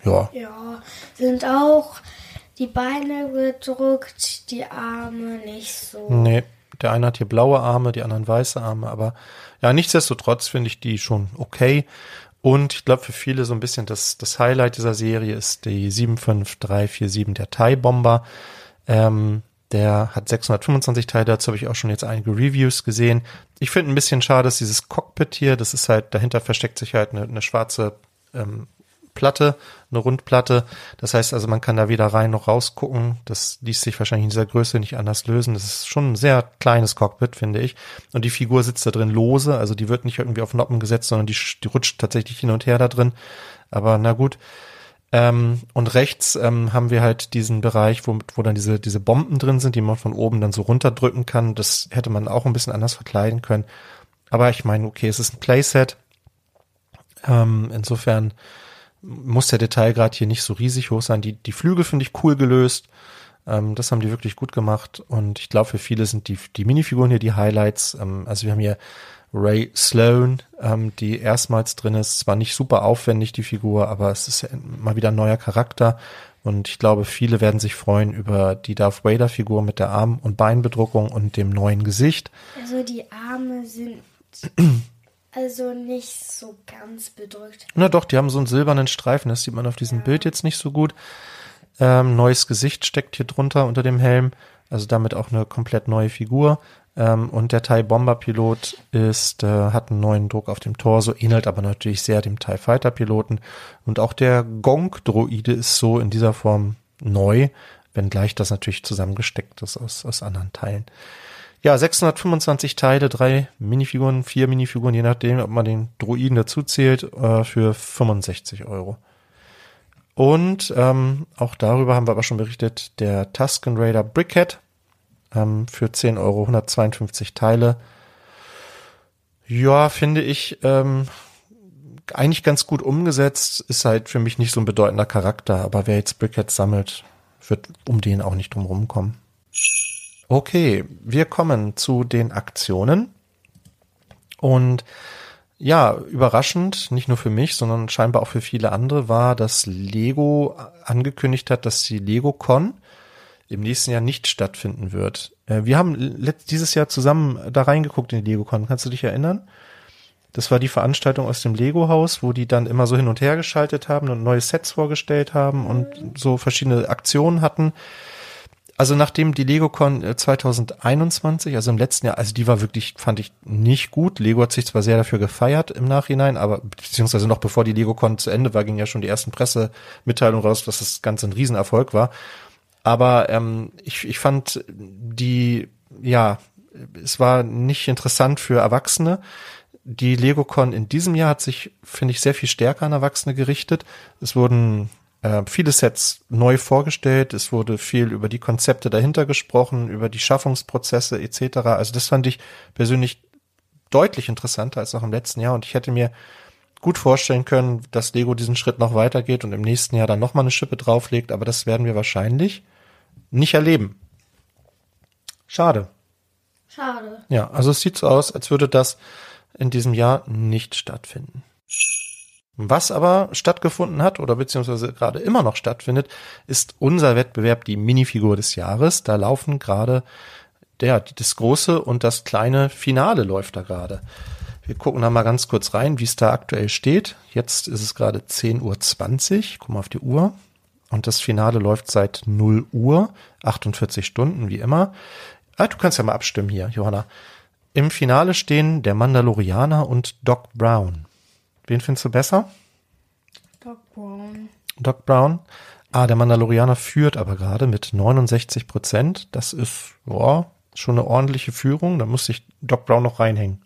Ja, Ja, sind auch die Beine bedruckt, die Arme nicht so. nee, der eine hat hier blaue Arme, die anderen weiße Arme, aber ja, nichtsdestotrotz finde ich die schon okay. Und ich glaube, für viele so ein bisschen das, das Highlight dieser Serie ist die 75347, der Thai Bomber. Ähm, der hat 625 Teile, dazu habe ich auch schon jetzt einige Reviews gesehen. Ich finde ein bisschen schade, dass dieses Cockpit hier, das ist halt, dahinter versteckt sich halt eine, eine schwarze ähm, Platte, eine Rundplatte. Das heißt also, man kann da weder rein noch raus gucken. Das ließ sich wahrscheinlich in dieser Größe nicht anders lösen. Das ist schon ein sehr kleines Cockpit, finde ich. Und die Figur sitzt da drin lose, also die wird nicht irgendwie auf Noppen gesetzt, sondern die, die rutscht tatsächlich hin und her da drin. Aber na gut. Ähm, und rechts ähm, haben wir halt diesen Bereich, wo, wo dann diese, diese Bomben drin sind, die man von oben dann so runterdrücken kann. Das hätte man auch ein bisschen anders verkleiden können. Aber ich meine, okay, es ist ein Playset. Ähm, insofern muss der Detailgrad hier nicht so riesig hoch sein. Die, die Flügel finde ich cool gelöst. Ähm, das haben die wirklich gut gemacht. Und ich glaube, für viele sind die, die Minifiguren hier die Highlights. Ähm, also wir haben hier Ray Sloan, ähm, die erstmals drin ist. Zwar nicht super aufwendig, die Figur, aber es ist mal wieder ein neuer Charakter. Und ich glaube, viele werden sich freuen über die Darth Vader Figur mit der Arm- und Beinbedruckung und dem neuen Gesicht. Also die Arme sind also nicht so ganz bedrückt. Na doch, die haben so einen silbernen Streifen, das sieht man auf diesem ja. Bild jetzt nicht so gut. Ähm, neues Gesicht steckt hier drunter unter dem Helm, also damit auch eine komplett neue Figur. Ähm, und der TIE Bomber Pilot ist, äh, hat einen neuen Druck auf dem Torso, ähnelt aber natürlich sehr dem TIE Fighter Piloten. Und auch der Gong Droide ist so in dieser Form neu, wenngleich das natürlich zusammengesteckt ist aus, aus anderen Teilen. Ja, 625 Teile, drei Minifiguren, vier Minifiguren, je nachdem, ob man den Droiden dazu zählt, äh, für 65 Euro. Und ähm, auch darüber haben wir aber schon berichtet, der Tusken Raider Brickhead ähm, für 10 Euro, 152 Teile. Ja, finde ich ähm, eigentlich ganz gut umgesetzt. Ist halt für mich nicht so ein bedeutender Charakter, aber wer jetzt Brickhead sammelt, wird um den auch nicht drum rumkommen. Okay, wir kommen zu den Aktionen. Und ja, überraschend, nicht nur für mich, sondern scheinbar auch für viele andere, war, dass Lego angekündigt hat, dass die LegoCon im nächsten Jahr nicht stattfinden wird. Äh, wir haben dieses Jahr zusammen da reingeguckt in die LegoCon. Kannst du dich erinnern? Das war die Veranstaltung aus dem Lego-Haus, wo die dann immer so hin und her geschaltet haben und neue Sets vorgestellt haben und so verschiedene Aktionen hatten. Also nachdem die LegoCon 2021, äh, also im letzten Jahr, also die war wirklich, fand ich nicht gut. Lego hat sich zwar sehr dafür gefeiert im Nachhinein, aber beziehungsweise noch bevor die LegoCon zu Ende war, ging ja schon die ersten Pressemitteilungen raus, dass das Ganze ein Riesenerfolg war. Aber ähm, ich, ich fand die, ja, es war nicht interessant für Erwachsene. Die LegoCon in diesem Jahr hat sich, finde ich, sehr viel stärker an Erwachsene gerichtet. Es wurden äh, viele Sets neu vorgestellt. Es wurde viel über die Konzepte dahinter gesprochen, über die Schaffungsprozesse etc. Also das fand ich persönlich deutlich interessanter als noch im letzten Jahr und ich hätte mir gut vorstellen können, dass Lego diesen Schritt noch weitergeht und im nächsten Jahr dann nochmal eine Schippe drauflegt, aber das werden wir wahrscheinlich nicht erleben. Schade. Schade. Ja, also es sieht so aus, als würde das in diesem Jahr nicht stattfinden. Was aber stattgefunden hat oder beziehungsweise gerade immer noch stattfindet, ist unser Wettbewerb die Minifigur des Jahres. Da laufen gerade der, das große und das kleine Finale läuft da gerade. Wir gucken da mal ganz kurz rein, wie es da aktuell steht. Jetzt ist es gerade 10.20 Uhr. Guck mal auf die Uhr. Und das Finale läuft seit 0 Uhr, 48 Stunden, wie immer. Ah, du kannst ja mal abstimmen hier, Johanna. Im Finale stehen der Mandalorianer und Doc Brown. Wen findest du besser? Doc Brown. Doc Brown. Ah, der Mandalorianer führt aber gerade mit 69 Prozent. Das ist boah, schon eine ordentliche Führung. Da muss sich Doc Brown noch reinhängen.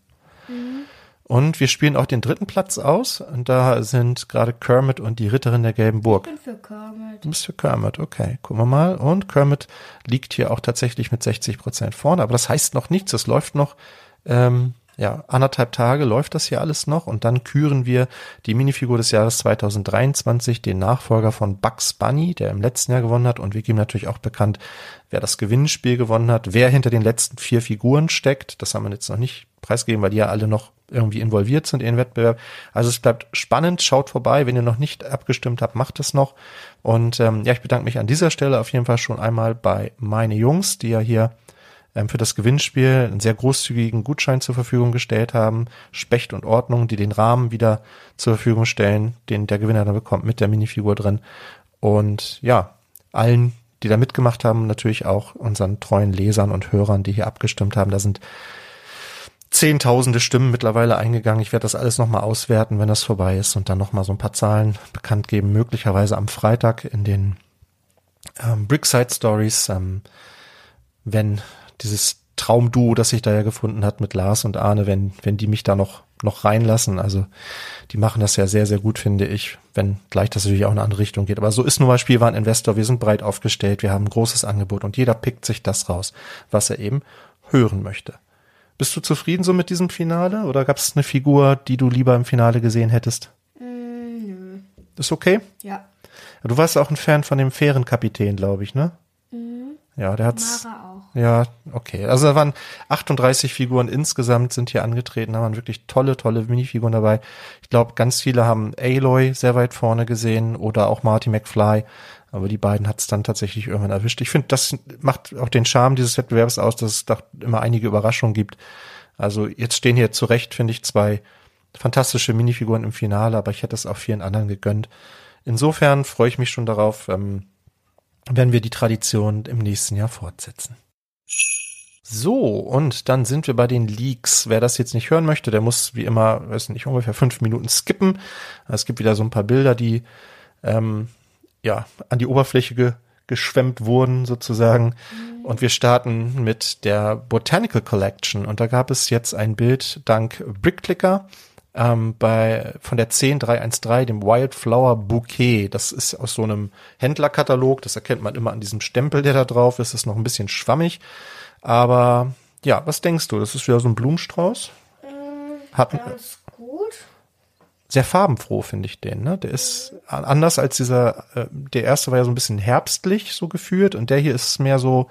Mhm. Und wir spielen auch den dritten Platz aus. Und da sind gerade Kermit und die Ritterin der Gelben Burg. Ich bin für Kermit. Du bist für Kermit, okay. Gucken wir mal. Und Kermit liegt hier auch tatsächlich mit 60 Prozent vorne. Aber das heißt noch nichts. Es läuft noch ähm, ja, anderthalb Tage läuft das hier alles noch und dann küren wir die Minifigur des Jahres 2023, den Nachfolger von Bugs Bunny, der im letzten Jahr gewonnen hat und wir geben natürlich auch bekannt, wer das Gewinnspiel gewonnen hat, wer hinter den letzten vier Figuren steckt. Das haben wir jetzt noch nicht preisgegeben, weil die ja alle noch irgendwie involviert sind in den Wettbewerb. Also es bleibt spannend, schaut vorbei. Wenn ihr noch nicht abgestimmt habt, macht es noch. Und ähm, ja, ich bedanke mich an dieser Stelle auf jeden Fall schon einmal bei meine Jungs, die ja hier für das Gewinnspiel einen sehr großzügigen Gutschein zur Verfügung gestellt haben. Specht und Ordnung, die den Rahmen wieder zur Verfügung stellen, den der Gewinner dann bekommt mit der Minifigur drin. Und ja, allen, die da mitgemacht haben, natürlich auch unseren treuen Lesern und Hörern, die hier abgestimmt haben. Da sind zehntausende Stimmen mittlerweile eingegangen. Ich werde das alles nochmal auswerten, wenn das vorbei ist und dann nochmal so ein paar Zahlen bekannt geben, möglicherweise am Freitag in den ähm, Brickside Stories, ähm, wenn dieses Traumduo, das sich da ja gefunden hat mit Lars und Arne, wenn, wenn die mich da noch, noch reinlassen. Also die machen das ja sehr, sehr gut, finde ich, wenn gleich das natürlich auch in eine andere Richtung geht. Aber so ist nun mal Spielwareninvestor, wir sind breit aufgestellt, wir haben ein großes Angebot und jeder pickt sich das raus, was er eben hören möchte. Bist du zufrieden so mit diesem Finale oder gab es eine Figur, die du lieber im Finale gesehen hättest? Mhm. Ist okay? Ja. Du warst auch ein Fan von dem fairen Kapitän, glaube ich, ne? Ja, der hat's. Mara auch. Ja, okay. Also da waren 38 Figuren insgesamt sind hier angetreten, da waren wirklich tolle, tolle Minifiguren dabei. Ich glaube, ganz viele haben Aloy sehr weit vorne gesehen oder auch Marty McFly. Aber die beiden hat es dann tatsächlich irgendwann erwischt. Ich finde, das macht auch den Charme dieses Wettbewerbs aus, dass es doch immer einige Überraschungen gibt. Also jetzt stehen hier zu Recht, finde ich, zwei fantastische Minifiguren im Finale, aber ich hätte es auch vielen anderen gegönnt. Insofern freue ich mich schon darauf, ähm, wenn wir die Tradition im nächsten Jahr fortsetzen. So, und dann sind wir bei den Leaks. Wer das jetzt nicht hören möchte, der muss wie immer, weiß nicht, ungefähr fünf Minuten skippen. Es gibt wieder so ein paar Bilder, die ähm, ja an die Oberfläche ge geschwemmt wurden sozusagen. Und wir starten mit der Botanical Collection. Und da gab es jetzt ein Bild dank Brickclicker ähm, bei von der 10313, dem Wildflower Bouquet. Das ist aus so einem Händlerkatalog. Das erkennt man immer an diesem Stempel, der da drauf ist. Das ist noch ein bisschen schwammig. Aber ja, was denkst du? Das ist wieder so ein Blumenstrauß. Hat Ganz gut. sehr farbenfroh, finde ich den. Ne? Der ist anders als dieser, äh, der erste war ja so ein bisschen herbstlich so geführt und der hier ist mehr so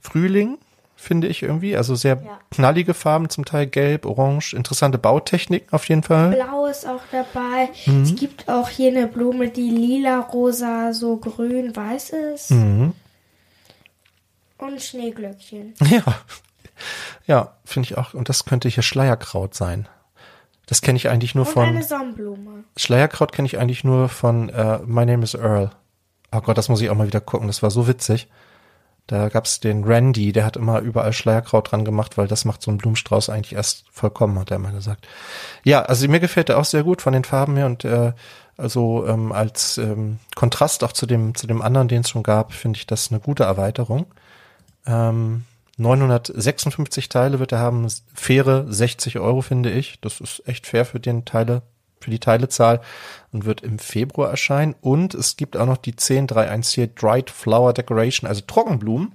Frühling, finde ich irgendwie. Also sehr Ja. knallige Farben, zum Teil gelb, orange, interessante Bautechniken auf jeden Fall. Blau ist auch dabei. Mhm. Es gibt auch hier eine Blume, die lila, rosa, so grün, weiß ist. Mhm. Und Schneeglöckchen. Ja, ja, finde ich auch. Und das könnte hier Schleierkraut sein. Das kenne ich eigentlich nur Und von eine Sonnenblume. Schleierkraut kenne ich eigentlich nur von äh, My Name is Earl. Oh Gott, das muss ich auch mal wieder gucken. Das war so witzig. Da gab's den Randy, der hat immer überall Schleierkraut dran gemacht, weil das macht so einen Blumenstrauß eigentlich erst vollkommen, hat er mal gesagt. Ja, also mir gefällt der auch sehr gut von den Farben her und äh, also ähm, als ähm, Kontrast auch zu dem zu dem anderen, den es schon gab, finde ich das eine gute Erweiterung. Ähm, 956 Teile wird er haben, faire 60 Euro finde ich. Das ist echt fair für den Teile, für die Teilezahl und wird im Februar erscheinen. Und es gibt auch noch die 10314 Dried Flower Decoration, also Trockenblumen.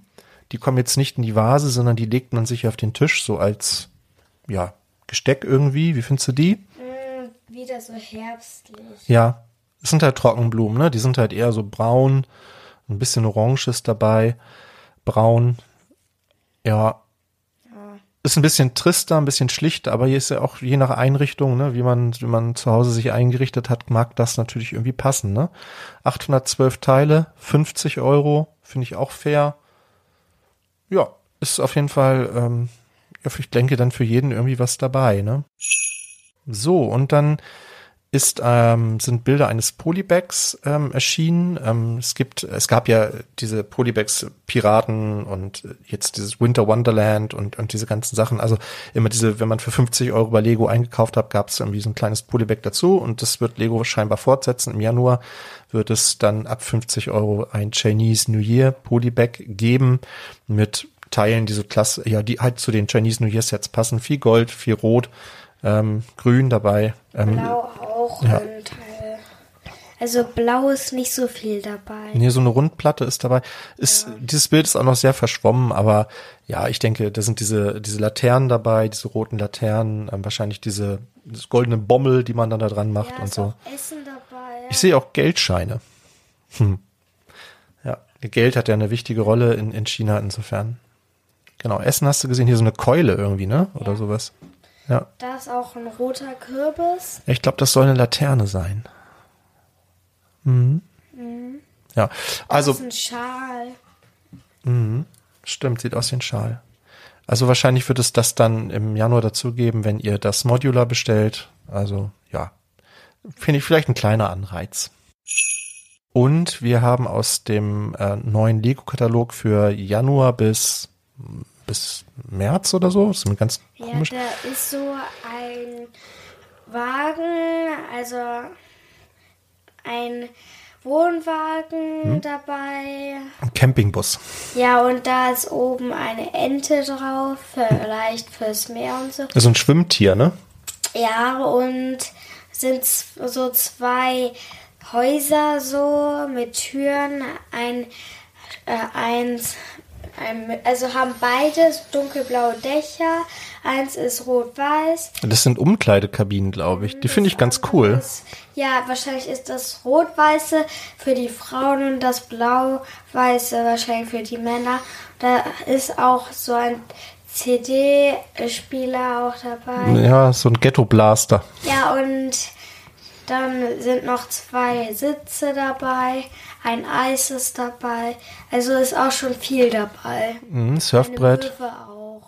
Die kommen jetzt nicht in die Vase, sondern die legt man sich auf den Tisch so als ja Gesteck irgendwie. Wie findest du die? Mm, wieder so herbstlich. Ja, es sind halt Trockenblumen, ne? Die sind halt eher so braun, ein bisschen Orange ist dabei, braun. Ja. Ist ein bisschen trister, ein bisschen schlichter, aber hier ist ja auch je nach Einrichtung, ne, wie man, wie man zu Hause sich eingerichtet hat, mag das natürlich irgendwie passen, ne? 812 Teile, 50 Euro, finde ich auch fair. Ja, ist auf jeden Fall, ähm, ich denke dann für jeden irgendwie was dabei, ne? So, und dann ist, ähm, sind Bilder eines Polybags ähm, erschienen. Ähm, es gibt, es gab ja diese Polybags Piraten und jetzt dieses Winter Wonderland und, und diese ganzen Sachen. Also immer diese, wenn man für 50 Euro bei Lego eingekauft hat, gab es irgendwie so ein kleines Polybag dazu und das wird Lego scheinbar fortsetzen. Im Januar wird es dann ab 50 Euro ein Chinese New Year Polybag geben mit Teilen, die so klasse, ja, die halt zu den Chinese New Year Sets passen. Viel Gold, viel Rot, ähm, Grün dabei. Ähm, Blau auch Ja. ein Teil. Also blau ist nicht so viel dabei. Hier so eine Rundplatte ist dabei. Ist, Dieses Bild ist auch noch sehr verschwommen, aber ja, ich denke, da sind diese, diese Laternen dabei, diese roten Laternen, ähm, wahrscheinlich diese das goldene Bommel, die man dann da dran macht Ja, und so. Essen dabei. Ich sehe auch Geldscheine. Hm. Ja, Geld hat ja eine wichtige Rolle in, in China insofern. Genau, Essen hast du gesehen, hier so eine Keule irgendwie, ne? Oder Ja. sowas. Ja. Da ist auch ein roter Kürbis. Ich glaube, das soll eine Laterne sein. Mhm. Ja, Da also ist ein Schal. Stimmt, sieht aus wie ein Schal. Also wahrscheinlich wird es das dann im Januar dazugeben, wenn ihr das Modular bestellt. Also ja, finde ich vielleicht ein kleiner Anreiz. Und wir haben aus dem äh, neuen Lego-Katalog für Januar bis, bis März oder so, das ist mir ganz Ja, komisch. da ist so ein Wagen, also ein Wohnwagen dabei. Ein Campingbus. Ja, und da ist oben eine Ente drauf, vielleicht fürs Meer und so. Das ist ein Schwimmtier, ne? Ja, und sind so zwei Häuser so mit Türen, ein, äh, eins, also haben beides dunkelblaue Dächer, eins ist rot-weiß. Das sind Umkleidekabinen, glaube ich. Die finde ich ganz cool. Das- Ja, wahrscheinlich ist das rot-weiße für die Frauen und das blau-weiße wahrscheinlich für die Männer. Da ist auch so ein CD-Spieler auch dabei. Ja, so ein Ghetto-Blaster. Ja, und dann sind noch zwei Sitze dabei, ein Eis ist dabei. Also ist auch schon viel dabei. Mhm, Surfbrett. Auch.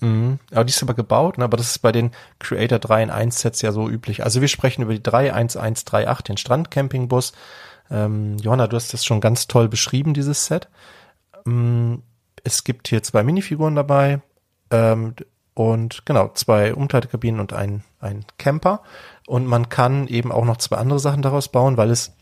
Mhm. Aber die ist aber gebaut, ne? aber das ist bei den Creator 3 in 1 Sets ja so üblich. Also wir sprechen über die 31138, den Strandcampingbus. Ähm, Johanna, du hast das schon ganz toll beschrieben, dieses Set. Ähm, es gibt hier zwei Minifiguren dabei ähm, und genau, zwei Umkleidekabinen und ein, ein Camper. Und man kann eben auch noch zwei andere Sachen daraus bauen, weil es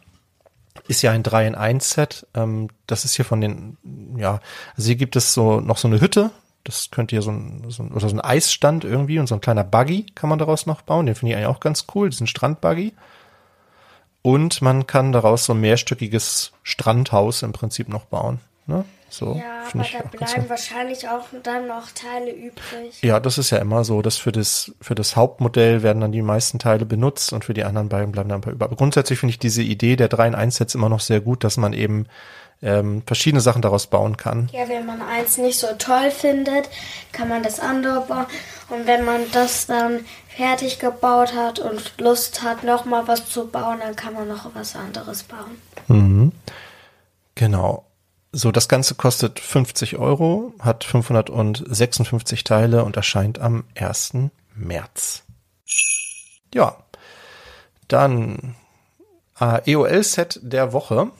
ist ja ein 3 in 1 Set. Ähm, das ist hier von den, ja, also hier gibt es so noch so eine Hütte. Das könnte hier so ein, so ein, oder so ein Eisstand irgendwie und so ein kleiner Buggy kann man daraus noch bauen. Den finde ich eigentlich auch ganz cool, diesen Strandbuggy. Und man kann daraus so ein mehrstöckiges Strandhaus im Prinzip noch bauen. Ne? So Ja, aber da bleiben wahrscheinlich auch dann noch Teile übrig. ja, das ist ja immer so, dass für das, für das Hauptmodell werden dann die meisten Teile benutzt und für die anderen beiden bleiben dann ein paar über. Aber grundsätzlich finde ich diese Idee der 3 in 1 Sets immer noch sehr gut, dass man eben ähm, verschiedene Sachen daraus bauen kann. Ja, wenn man eins nicht so toll findet, kann man das andere bauen. Und wenn man das dann fertig gebaut hat und Lust hat, noch mal was zu bauen, dann kann man noch was anderes bauen. Genau. So, das Ganze kostet 50 Euro, hat 556 Teile und erscheint am 1. März. Ja, dann äh, EOL-Set der Woche.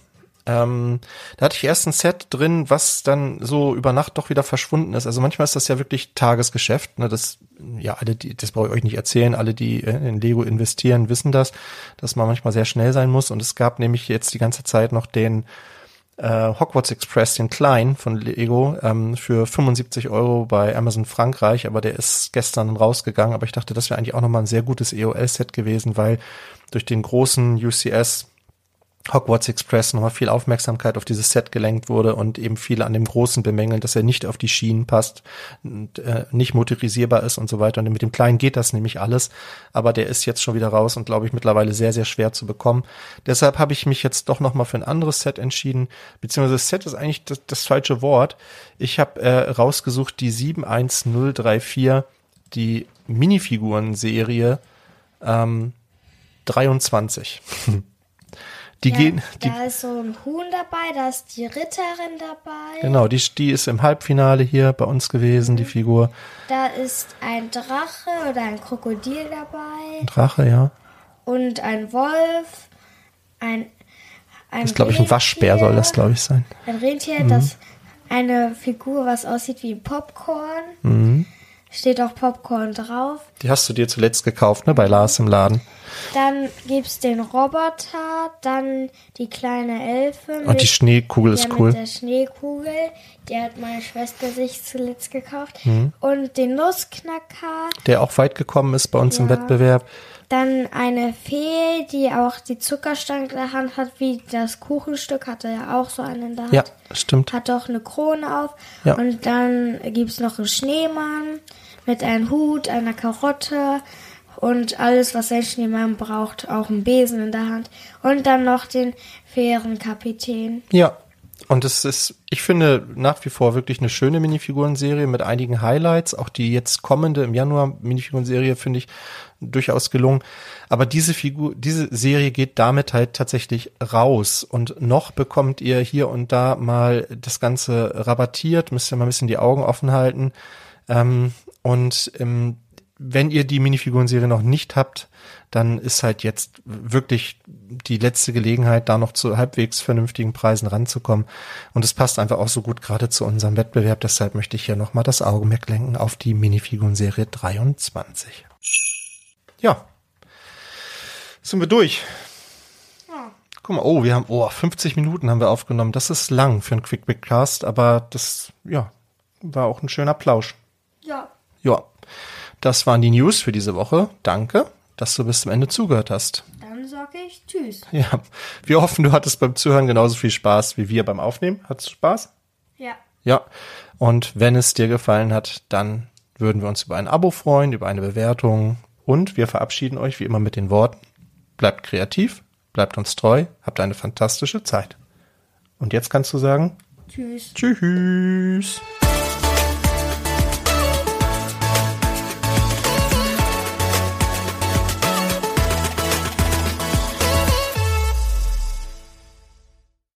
Ähm, da hatte ich erst ein Set drin, was dann so über Nacht doch wieder verschwunden ist. Also manchmal ist das ja wirklich Tagesgeschäft. Ne? Das, ja, alle, die, das brauche ich euch nicht erzählen. Alle, die in Lego investieren, wissen das, dass man manchmal sehr schnell sein muss. Und es gab nämlich jetzt die ganze Zeit noch den äh, Hogwarts Express, den kleinen von Lego, ähm, für 75 Euro bei Amazon Frankreich, aber der ist gestern rausgegangen. Aber ich dachte, das wäre eigentlich auch nochmal ein sehr gutes EOL-Set gewesen, weil durch den großen UCS Hogwarts Express nochmal viel Aufmerksamkeit auf dieses Set gelenkt wurde und eben viele an dem Großen bemängeln, dass er nicht auf die Schienen passt und äh, nicht motorisierbar ist und so weiter. Und mit dem Kleinen geht das nämlich alles, aber der ist jetzt schon wieder raus und glaube ich mittlerweile sehr, sehr schwer zu bekommen. Deshalb habe ich mich jetzt doch nochmal für ein anderes Set entschieden, beziehungsweise Set ist eigentlich das, das falsche Wort. Ich habe äh, rausgesucht die 71034, die Minifiguren-Serie ähm, 23. Die Ja, gehen, die, da ist so ein Huhn dabei, da ist die Ritterin dabei. genau, die, die ist im Halbfinale hier bei uns gewesen, die Figur. Da ist ein Drache oder ein Krokodil dabei Drache, ja. und ein Wolf, ein ein Das ist, glaube ich, ein Waschbär soll das, glaube ich, sein. Ein Rentier, Mhm. das eine Figur, was aussieht wie Popcorn. Mhm. Steht auch Popcorn drauf. Die hast du dir zuletzt gekauft, ne, bei Lars im Laden. Dann gibt's den Roboter, dann die kleine Elfe. Und die Schneekugel ist cool. Mit der Schneekugel. Die hat meine Schwester sich zuletzt gekauft. Mhm. Und den Nussknacker. Der auch weit gekommen ist bei uns im Ja. Wettbewerb. Dann eine Fee, die auch die Zuckerstange in der Hand hat, wie das Kuchenstück hatte ja auch so einen in der Hand. Ja, stimmt. Hat auch eine Krone auf. Ja. Und dann gibt's noch einen Schneemann mit einem Hut, einer Karotte und alles, was ein Schneemann braucht. Auch einen Besen in der Hand. Und dann noch den Fährenkapitän. Ja. Und es ist, ich finde, nach wie vor wirklich eine schöne Minifigurenserie mit einigen Highlights. Auch die jetzt kommende im Januar Minifigurenserie finde ich durchaus gelungen. Aber diese Figur, diese Serie geht damit halt tatsächlich raus. Und noch bekommt ihr hier und da mal das Ganze rabattiert, müsst ihr mal ein bisschen die Augen offen halten. Ähm, und ähm, wenn ihr die Minifigurenserie noch nicht habt, dann ist halt jetzt wirklich die letzte Gelegenheit, da noch zu halbwegs vernünftigen Preisen ranzukommen. Und es passt einfach auch so gut gerade zu unserem Wettbewerb. Deshalb möchte ich hier nochmal das Augenmerk lenken auf die Minifigurenserie 23. Ja. Sind wir durch. Guck mal, oh, wir haben, oh, 50 Minuten haben wir aufgenommen. Das ist lang für einen Quick Cast, aber das, ja, war auch ein schöner Plausch. Ja. Ja, das waren die News für diese Woche. Danke, dass du bis zum Ende zugehört hast. Dann sage ich Tschüss. Ja, wir hoffen, du hattest beim Zuhören genauso viel Spaß wie wir beim Aufnehmen. Hattest du Spaß? Ja. Ja. Und wenn es dir gefallen hat, dann würden wir uns über ein Abo freuen, über eine Bewertung. Und wir verabschieden euch wie immer mit den Worten. Bleibt kreativ, bleibt uns treu, habt eine fantastische Zeit. Und jetzt kannst du sagen, Tschüss. tschüss.